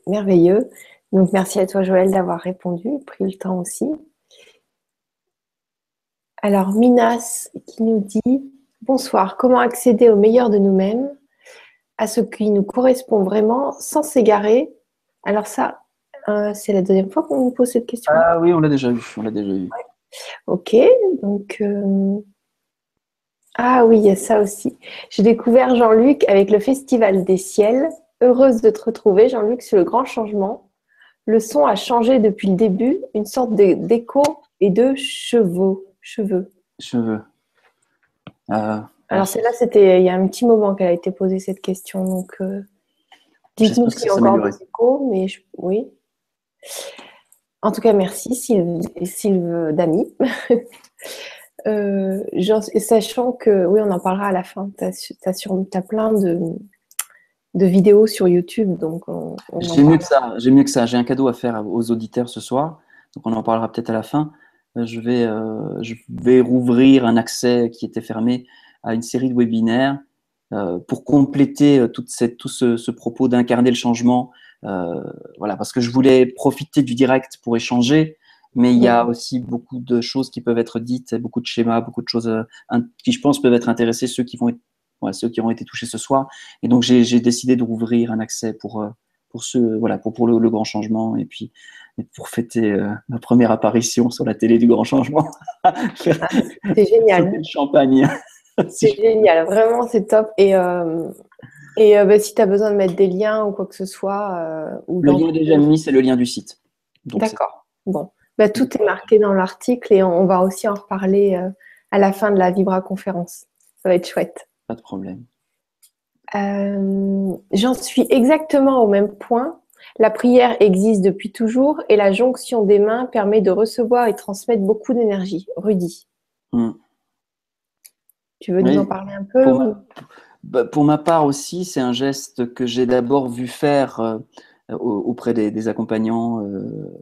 merveilleux. Donc, merci à toi, Joël, d'avoir répondu, pris le temps aussi. Alors, Minas qui nous dit Bonsoir, comment accéder au meilleur de nous-mêmes, à ce qui nous correspond vraiment, sans s'égarer? Alors, ça, euh, c'est la deuxième fois qu'on nous pose cette question. Ah oui, on l'a déjà eu. On l'a déjà eu. Ok, donc. Euh, ah oui, il y a ça aussi. J'ai découvert Jean-Luc avec le Festival des Ciels heureuse de te retrouver, Jean-Luc, sur le grand changement. Le son a changé depuis le début, une sorte d'écho et de chevaux. Cheveux. Cheveux. Euh, Alors, celle-là, c'était il y a un petit moment qu'elle a été posée cette question. Donc, euh, dites-nous s'il y a encore des échos, mais oui. En tout cas, merci Sylve, Dami. Euh, sachant que, oui, on en parlera à la fin, tu as, plein de, vidéos sur YouTube. donc J'ai mieux, que ça, j'ai mieux que ça. J'ai un cadeau à faire aux auditeurs ce soir, donc on en parlera peut-être à la fin. Euh, je vais, euh, je vais rouvrir un accès qui était fermé à une série de webinaires pour compléter toute cette, tout ce, ce propos d'incarner le changement. voilà, parce que je voulais profiter du direct pour échanger, mais il y a aussi beaucoup de choses qui peuvent être dites, beaucoup de schémas, beaucoup de choses euh, qui, je pense, peuvent être intéressés, ceux qui vont être, ceux qui auront été touchés ce soir. Et donc, j'ai décidé de rouvrir un accès pour, euh, pour, ceux, voilà, pour, pour le, grand changement et puis pour fêter euh, ma première apparition sur la télé du grand changement. Ah, c'est génial. le champagne. c'est génial, vraiment, c'est top. Et, et bah, si tu as besoin de mettre des liens ou quoi que ce soit. ou le lien déjà mis, c'est le lien du site. D'accord. Bon. Bah, tout est marqué dans l'article et on, va aussi en reparler euh, à la fin de la Vibra conférence. Ça va être chouette. Pas de problème. Euh, j'en suis exactement au même point. La prière existe depuis toujours et la jonction des mains permet de recevoir et transmettre beaucoup d'énergie. Rudy. Hmm. Tu veux nous en parler un peu bah, pour ma, part aussi, c'est un geste que j'ai d'abord vu faire euh, auprès des, accompagnants euh,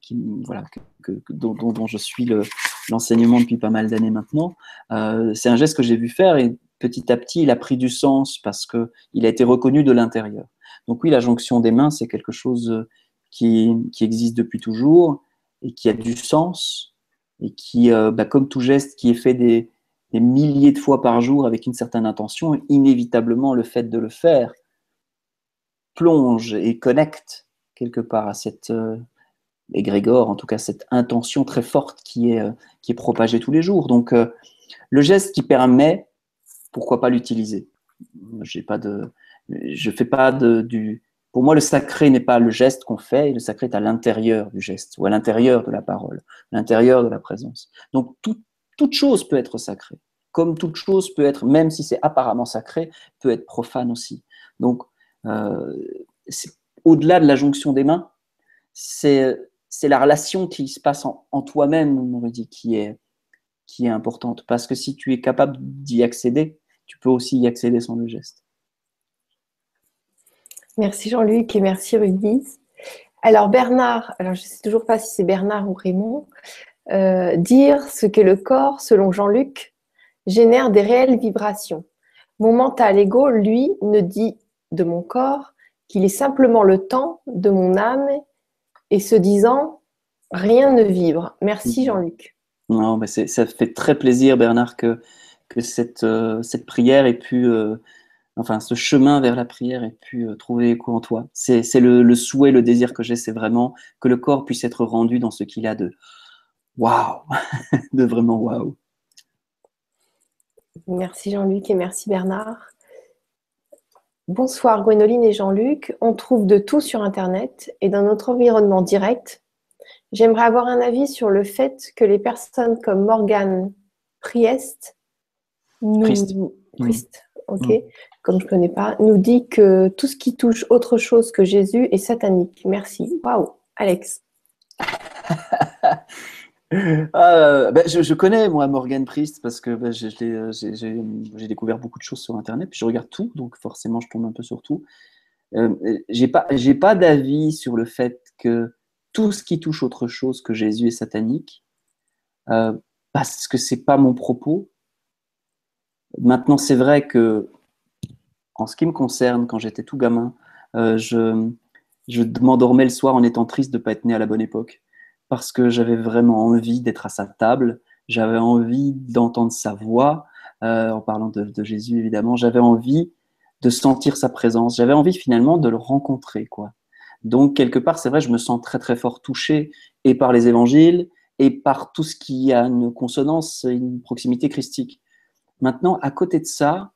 qui, voilà, que, dont, je suis l'enseignement depuis pas mal d'années maintenant. Euh, c'est un geste que j'ai vu faire et petit à petit, il a pris du sens parce qu'il a été reconnu de l'intérieur. Donc oui, la jonction des mains, c'est quelque chose qui, qui, existe depuis toujours et qui a du sens et qui, euh, bah, comme tout geste qui est fait des, milliers de fois par jour avec une certaine intention, inévitablement le fait de le faire plonge et connecte quelque part à cette euh, égrégore, en tout cas cette intention très forte qui est, euh, qui est propagée tous les jours. Donc euh, le geste qui permet, pourquoi pas l'utiliser je fais pas de, du. Pour moi, le sacré n'est pas le geste qu'on fait, le sacré est à l'intérieur du geste ou à l'intérieur de la parole, à l'intérieur de la présence. Donc toute chose peut être sacrée, comme toute chose peut être, même si c'est apparemment sacré, peut être profane aussi. Donc euh, au-delà de la jonction des mains, c'est la relation qui se passe en, toi-même, on dit, qui est, qui est importante. Parce que si tu es capable d'y accéder, tu peux aussi y accéder sans le geste. Merci Jean-Luc et merci Rudy. Alors Bernard, alors je ne sais toujours pas si c'est Bernard ou Raymond, euh, dire ce que le corps, selon Jean-Luc, génère des réelles vibrations. Mon mental ego, lui, ne dit de mon corps, qu'il est simplement le temps de mon âme et se disant rien ne vibre. Merci mhm. Jean-Luc. Non, mais ça fait très plaisir Bernard que, que cette, euh, cette prière ait pu, euh, enfin ce chemin vers la prière ait pu euh, trouver écho en toi. C'est le, le, souhait, le désir que j'ai, c'est vraiment que le corps puisse être rendu dans ce qu'il a de waouh, de vraiment waouh. Merci Jean-Luc et merci Bernard. Bonsoir Gwénoline et Jean-Luc. On trouve de tout sur Internet et dans notre environnement direct. J'aimerais avoir un avis sur le fait que les personnes comme Morgane Priest, nous, ok, mm. comme je ne connais pas, nous dit que tout ce qui touche autre chose que Jésus est satanique. Merci. Waouh, Alex. Ah, ben, je, connais moi Morgan Priest parce que ben, euh, j'ai découvert beaucoup de choses sur Internet, puis je regarde tout, donc forcément je tombe un peu sur tout. Euh, j'ai pas, pas d'avis sur le fait que tout ce qui touche autre chose que Jésus est satanique, euh, parce que c'est pas mon propos. Maintenant, c'est vrai que en ce qui me concerne, quand j'étais tout gamin, je, je m'endormais le soir en étant triste de ne pas être né à la bonne époque parce que j'avais vraiment envie d'être à sa table, j'avais envie d'entendre sa voix, euh, en parlant de, Jésus évidemment, j'avais envie de sentir sa présence, j'avais envie finalement de le rencontrer. quoi. Donc quelque part, c'est vrai, je me sens très très fort touché et par les évangiles et par tout ce qui a une consonance, une proximité christique. Maintenant, à côté de ça,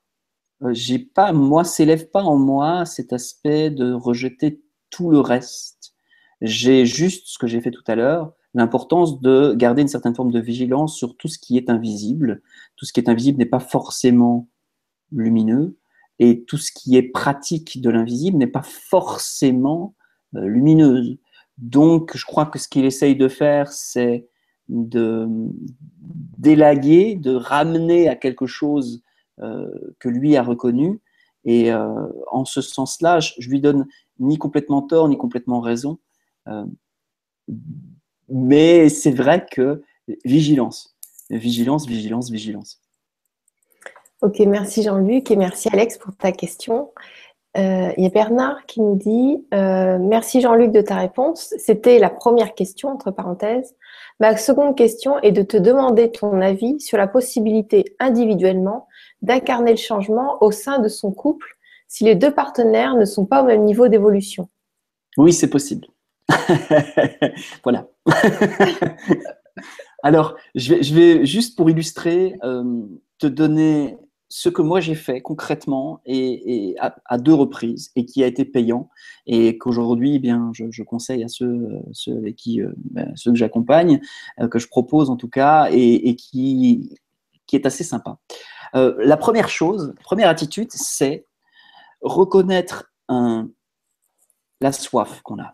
euh, j'ai pas, moi, s'élève pas en moi cet aspect de rejeter tout le reste. J'ai juste ce que j'ai fait tout à l'heure, l'importance de garder une certaine forme de vigilance sur tout ce qui est invisible. Tout ce qui est invisible n'est pas forcément lumineux, et tout ce qui est pratique de l'invisible n'est pas forcément euh, lumineuse. Donc, je crois que ce qu'il essaye de faire, c'est de d'élaguer, de ramener à quelque chose euh, que lui a reconnu. Et euh, en ce sens-là, je, lui donne ni complètement tort, ni complètement raison. Euh, mais c'est vrai que vigilance, vigilance, vigilance, vigilance. Ok, merci Jean-Luc et merci Alex pour ta question. Il y a Bernard qui nous dit Merci Jean-Luc de ta réponse. C'était la première question, entre parenthèses. Ma seconde question est de te demander ton avis sur la possibilité individuellement d'incarner le changement au sein de son couple si les deux partenaires ne sont pas au même niveau d'évolution Oui, c'est possible. voilà. Alors, je vais, juste pour illustrer, euh, te donner ce que moi j'ai fait concrètement et, à, deux reprises et qui a été payant et qu'aujourd'hui eh bien je, conseille à ceux, qui euh, ben, ceux que j'accompagne euh, que je propose en tout cas et, qui qui est assez sympa. Euh, la première chose, première attitude, c'est reconnaître la soif qu'on a.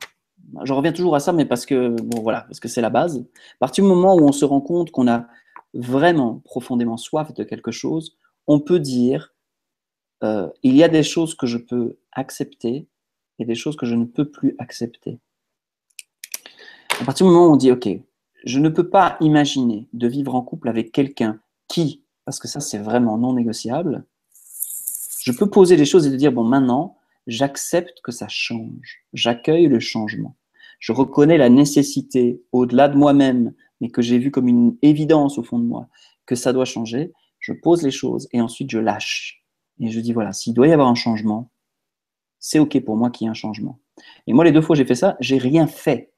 Je reviens toujours à ça, mais parce que bon voilà, parce que c'est la base. À partir du moment où on se rend compte qu'on a vraiment profondément soif de quelque chose, on peut dire euh, il y a des choses que je peux accepter et des choses que je ne peux plus accepter. À partir du moment où on dit ok, je ne peux pas imaginer de vivre en couple avec quelqu'un qui, parce que ça c'est vraiment non négociable, je peux poser les choses et dire bon maintenant j'accepte que ça change, j'accueille le changement, je reconnais la nécessité au-delà de moi-même, mais que j'ai vu comme une évidence au fond de moi que ça doit changer je pose les choses et ensuite je lâche. Et je dis, voilà, s'il doit y avoir un changement, c'est OK pour moi qu'il y ait un changement. Et moi, les deux fois j'ai fait ça, j'ai rien fait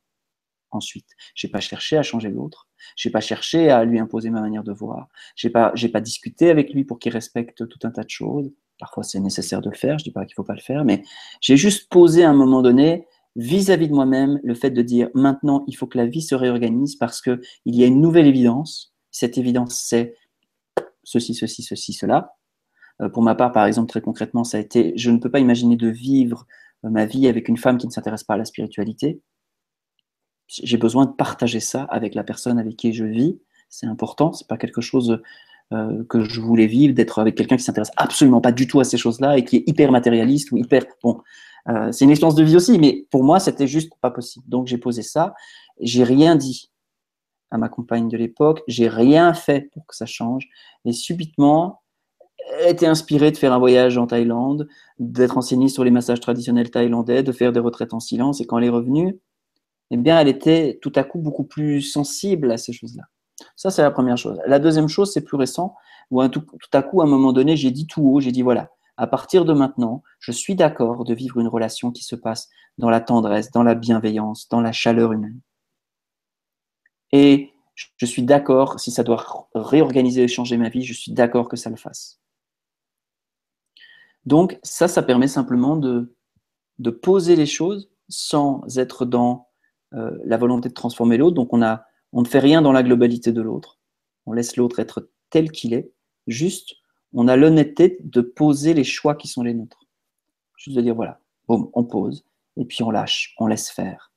ensuite. Je n'ai pas cherché à changer l'autre. Je n'ai pas cherché à lui imposer ma manière de voir. Je n'ai pas, pas discuté avec lui pour qu'il respecte tout un tas de choses. Parfois, c'est nécessaire de le faire. Je dis pas qu'il ne faut pas le faire, mais j'ai juste posé à un moment donné, vis-à-vis -vis de moi-même, le fait de dire maintenant, il faut que la vie se réorganise parce qu'il y a une nouvelle évidence. Cette évidence, c'est ceci, ceci, ceci, cela. Euh, pour ma part, par exemple, très concrètement, ça a été, je ne peux pas imaginer de vivre euh, ma vie avec une femme qui ne s'intéresse pas à la spiritualité. J'ai besoin de partager ça avec la personne avec qui je vis. C'est important. C'est pas quelque chose euh, que je voulais vivre, d'être avec quelqu'un qui s'intéresse absolument pas du tout à ces choses-là et qui est hyper matérialiste ou hyper. Bon, c'est une expérience de vie aussi, mais pour moi, c'était juste pas possible. Donc j'ai posé ça. J'ai rien dit à ma compagne de l'époque. J'ai rien fait pour que ça change. Et subitement, elle était inspirée de faire un voyage en Thaïlande, d'être enseignée sur les massages traditionnels thaïlandais, de faire des retraites en silence. Et quand elle est revenue, eh bien, elle était tout à coup beaucoup plus sensible à ces choses-là. Ça, c'est la première chose. La deuxième chose, c'est plus récent, où tout, tout à coup, à un moment donné, j'ai dit tout haut, j'ai dit voilà, à partir de maintenant, je suis d'accord de vivre une relation qui se passe dans la tendresse, dans la bienveillance, dans la chaleur humaine. Et je suis d'accord, si ça doit réorganiser et changer ma vie, je suis d'accord que ça le fasse. Donc ça, ça permet simplement de, poser les choses sans être dans euh, la volonté de transformer l'autre. Donc on, ne fait rien dans la globalité de l'autre. On laisse l'autre être tel qu'il est. Juste, on a l'honnêteté de poser les choix qui sont les nôtres. Juste de dire, voilà, on pose, et puis on lâche, on laisse faire.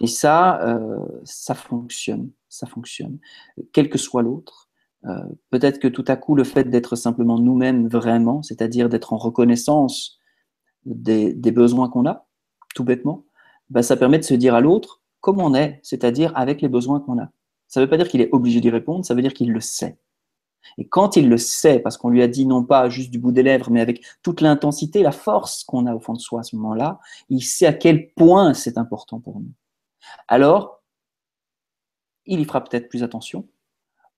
Et ça, euh, ça fonctionne, ça fonctionne. Quel que soit l'autre, euh, peut-être que tout à coup, le fait d'être simplement nous-mêmes vraiment, c'est-à-dire d'être en reconnaissance des, besoins qu'on a, tout bêtement, bah, ça permet de se dire à l'autre comme on est, c'est-à-dire avec les besoins qu'on a. Ça ne veut pas dire qu'il est obligé d'y répondre, ça veut dire qu'il le sait. Et quand il le sait, parce qu'on lui a dit non pas juste du bout des lèvres, mais avec toute l'intensité, la force qu'on a au fond de soi à ce moment-là, il sait à quel point c'est important pour nous alors il y fera peut-être plus attention,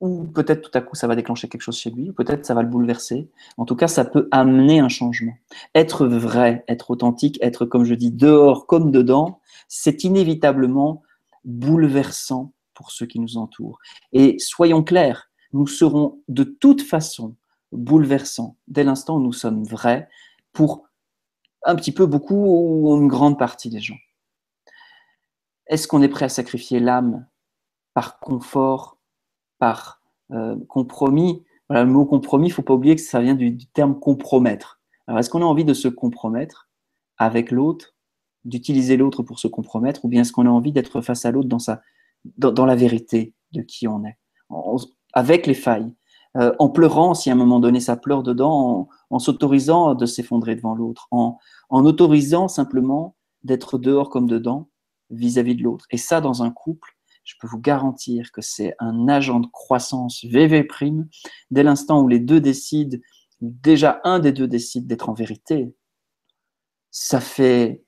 ou peut-être tout à coup ça va déclencher quelque chose chez lui, peut-être ça va le bouleverser. En tout cas, ça peut amener un changement. Être vrai, être authentique, être, comme je dis, dehors comme dedans, c'est inévitablement bouleversant pour ceux qui nous entourent. Et soyons clairs, nous serons de toute façon bouleversant dès l'instant où nous sommes vrais pour un petit peu, beaucoup ou une grande partie des gens. Est-ce qu'on est prêt à sacrifier l'âme par confort, par euh, compromis? Le mot compromis, il ne faut pas oublier que ça vient du, terme compromettre. Alors, est-ce qu'on a envie de se compromettre avec l'autre, d'utiliser l'autre pour se compromettre, ou bien est-ce qu'on a envie d'être face à l'autre dans, la vérité de qui on est, avec les failles, euh, en pleurant si à un moment donné ça pleure dedans, en, s'autorisant de s'effondrer devant l'autre, en autorisant simplement d'être dehors comme dedans, vis-à-vis de l'autre. Et ça, dans un couple, je peux vous garantir que c'est un agent de croissance VV prime dès l'instant où les deux décident, déjà un des deux décide d'être en vérité. Ça fait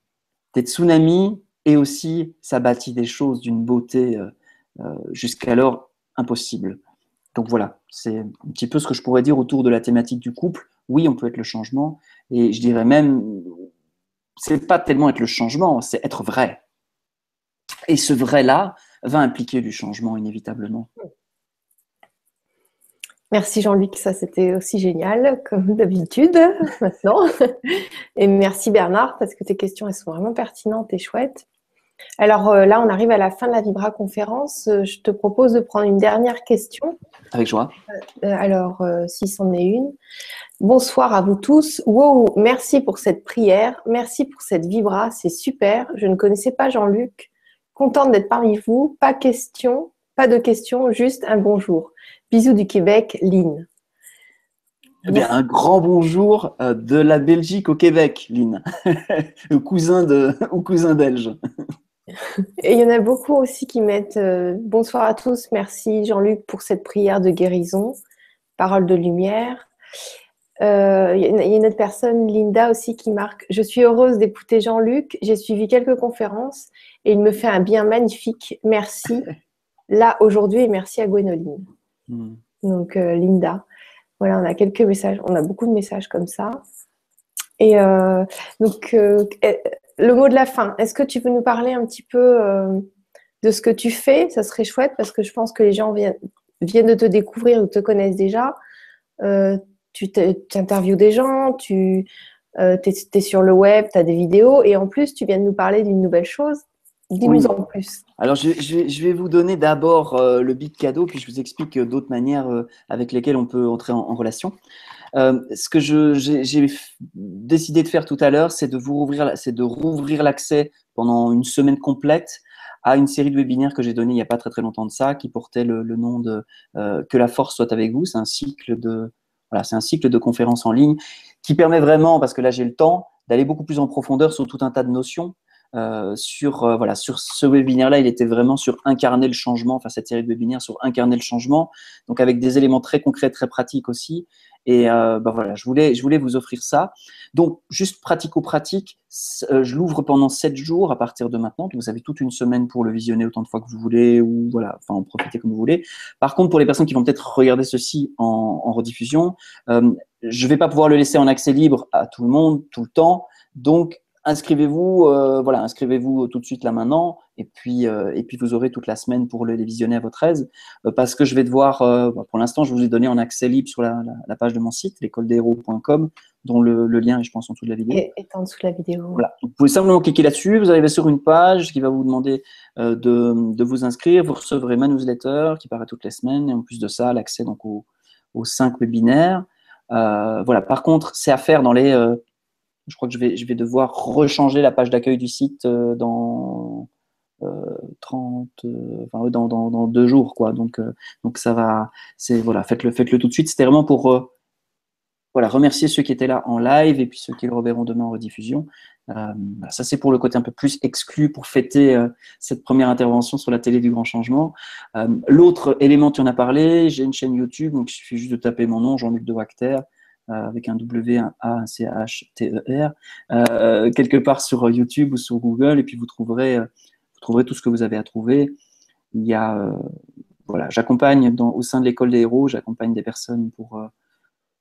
des tsunamis et aussi ça bâtit des choses d'une beauté euh, euh, jusqu'alors impossible. Donc voilà, c'est un petit peu ce que je pourrais dire autour de la thématique du couple. Oui, on peut être le changement, et je dirais même, c'est pas tellement être le changement, c'est être vrai. Et ce vrai-là va impliquer du changement inévitablement. Merci Jean-Luc, ça c'était aussi génial, comme d'habitude maintenant. Et merci Bernard, parce que tes questions, elles sont vraiment pertinentes et chouettes. Alors euh, là, on arrive à la fin de la Vibra conférence. Euh, je te propose de prendre une dernière question. Avec joie. Euh, alors, si c'en est une. Bonsoir à vous tous. Wow, merci pour cette prière. Merci pour cette Vibra. C'est super. Je ne connaissais pas Jean-Luc. Contente d'être parmi vous. Pas question, pas de question, juste un bonjour. Bisous du Québec, Lynn. Eh bien, un grand bonjour euh, de la Belgique au Québec, Lynn, au cousin de, au cousin belge. Et il y en a beaucoup aussi qui mettent euh, bonsoir à tous, merci Jean-Luc pour cette prière de guérison, parole de lumière. Euh, il y a une autre personne, Linda aussi, qui marque Je suis heureuse d'écouter Jean-Luc. J'ai suivi quelques conférences et il me fait un bien magnifique. Merci là aujourd'hui et merci à Gwénoline. Hmm. Donc, euh, Linda. Voilà, on a quelques messages. On a beaucoup de messages comme ça. Et euh, donc, eh, le mot de la fin. Est-ce que tu peux nous parler un petit peu de ce que tu fais? Ça serait chouette parce que je pense que les gens viennent, viennent de te découvrir ou te connaissent déjà tu interviews des gens, tu euh, es, sur le web, tu as des vidéos, et en plus, tu viens de nous parler d'une nouvelle chose. Dis-nous en plus. Alors, je, je, vais, vous donner d'abord euh, le big cadeau, puis je vous explique euh, d'autres manières avec lesquelles on peut entrer en, relation. ce que j'ai décidé de faire tout à l'heure, c'est de vous rouvrir, c'est de rouvrir l'accès pendant une semaine complète à une série de webinaires que j'ai donné il n'y a pas très très longtemps de ça, qui portait le, le nom de Que la force soit avec vous. C'est un cycle de voilà, c'est un cycle de conférences en ligne qui permet vraiment, parce que là j'ai le temps, d'aller beaucoup plus en profondeur sur tout un tas de notions. Euh, sur euh, voilà sur ce webinaire là il était vraiment sur incarner le changement enfin cette série de webinaires sur incarner le changement donc avec des éléments très concrets très pratiques aussi et euh, bah voilà, je voulais, je voulais vous offrir ça. Donc, juste pratico-pratique, euh, je l'ouvre pendant 7 jours à partir de maintenant. Vous avez toute une semaine pour le visionner autant de fois que vous voulez ou voilà, enfin en profiter comme vous voulez. Par contre, pour les personnes qui vont peut-être regarder ceci en, en rediffusion, euh, je ne vais pas pouvoir le laisser en accès libre à tout le monde tout le temps. Donc, inscrivez-vous, euh, voilà, inscrivez-vous tout de suite là maintenant, et puis euh, et puis vous aurez toute la semaine pour le, les visionner à votre aise, euh, parce que je vais devoir, bah, pour l'instant, je vous ai donné en accès libre sur la, la, page de mon site, l'école-des-héros.com, dont le, le, lien est, je pense, en dessous de la vidéo. Et, en dessous de la vidéo. Voilà. Vous pouvez simplement cliquer là-dessus, vous arrivez sur une page qui va vous demander de, de, vous inscrire, vous recevrez ma newsletter qui paraît toutes les semaines, et en plus de ça, l'accès donc aux, aux cinq webinaires. voilà. Par contre, c'est à faire dans les je crois que je vais, devoir rechanger la page d'accueil du site euh, dans, 30, euh, euh, dans, dans, dans, deux jours. Quoi. Donc, donc ça va, c'est, voilà, faites-le, faites-le tout de suite. C'était vraiment pour voilà, remercier ceux qui étaient là en live et puis ceux qui le reverront demain en rediffusion. ça, c'est pour le côté un peu plus exclu pour fêter cette première intervention sur la télé du grand changement. L'autre élément, tu en as parlé, j'ai une chaîne YouTube, donc il suffit juste de taper mon nom, Jean-Luc de Wacter. Euh, avec un W, un A, un C, H, T, E, R, euh, quelque part sur YouTube ou sur Google, et puis vous trouverez, euh, vous trouverez tout ce que vous avez à trouver. Il y a, voilà, j'accompagne au sein de l'école des héros, j'accompagne des personnes pour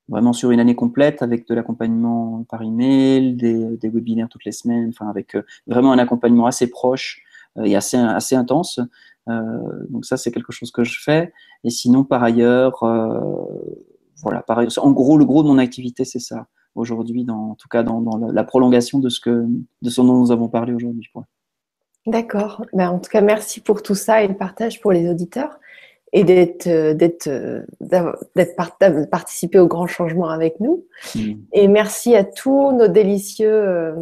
vraiment sur une année complète avec de l'accompagnement par email, des, des, webinaires toutes les semaines, enfin avec vraiment un accompagnement assez proche et assez, assez intense. donc ça, c'est quelque chose que je fais. Et sinon, par ailleurs, voilà, pareil. En gros, le gros de mon activité, c'est ça aujourd'hui, en tout cas dans, la, prolongation de ce, que, de ce dont nous avons parlé aujourd'hui. D'accord. Ben, en tout cas, merci pour tout ça et le partage pour les auditeurs et d'être, euh, d'être, euh, d'être participer au grand changement avec nous. Mm. Et merci à tous nos délicieux euh,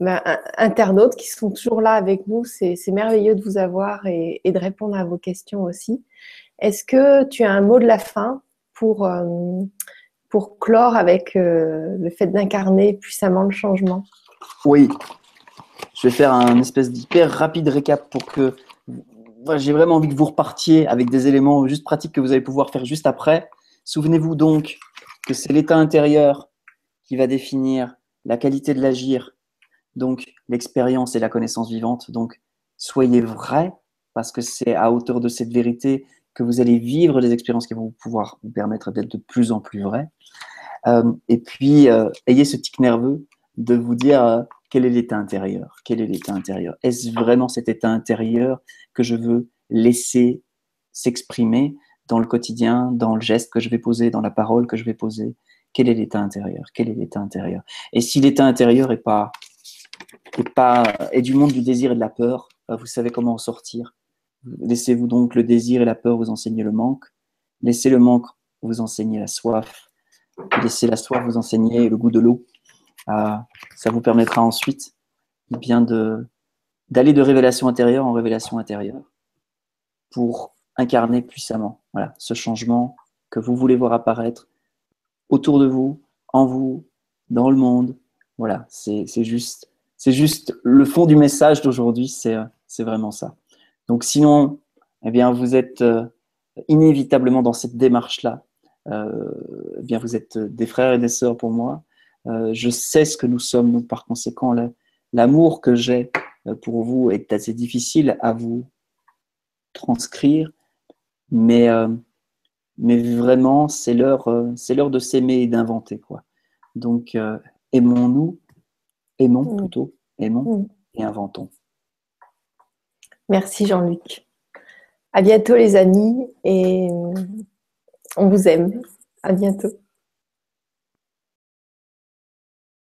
ben, internautes qui sont toujours là avec nous. C'est, merveilleux de vous avoir et, de répondre à vos questions aussi. Est-ce que tu as un mot de la fin? Pour, pour clore avec le fait d'incarner puissamment le changement Oui. Je vais faire un espèce d'hyper rapide récap pour que j'ai vraiment envie que vous repartiez avec des éléments juste pratiques que vous allez pouvoir faire juste après. Souvenez-vous donc que c'est l'état intérieur qui va définir la qualité de l'agir, donc l'expérience et la connaissance vivante. Donc, soyez vrai, parce que c'est à hauteur de cette vérité que vous allez vivre les expériences qui vont pouvoir vous permettre d'être de plus en plus vrai. Euh, et puis, euh, ayez ce tic nerveux de vous dire euh, quel est l'état intérieur? Quel est l'état intérieur? Est-ce vraiment cet état intérieur que je veux laisser s'exprimer dans le quotidien, dans le geste que je vais poser, dans la parole que je vais poser? Quel est l'état intérieur? Quel est l'état intérieur? Et si l'état intérieur est pas est pas est du monde du désir et de la peur, vous savez comment en sortir. Laissez-vous donc le désir et la peur vous enseigner le manque. Laissez le manque vous enseigner la soif. Laissez la soif vous enseigner le goût de l'eau. Ah, ça vous permettra ensuite eh bien d'aller de révélation intérieure en révélation intérieure pour incarner puissamment voilà, ce changement que vous voulez voir apparaître autour de vous, en vous, dans le monde. Voilà, c'est juste, juste le fond du message d'aujourd'hui, c'est vraiment ça. Donc sinon, eh bien, vous êtes euh, inévitablement dans cette démarche-là. Euh, eh bien, vous êtes des frères et des sœurs pour moi. Euh, je sais ce que nous sommes, donc par conséquent, l'amour que j'ai euh, pour vous est assez difficile à vous transcrire, mais, euh, mais vraiment, c'est l'heure, c'est l'heure de s'aimer et d'inventer. Quoi. Donc, aimons-nous, aimons plutôt, aimons et inventons. Merci Jean-Luc. À bientôt les amis et on vous aime. À bientôt.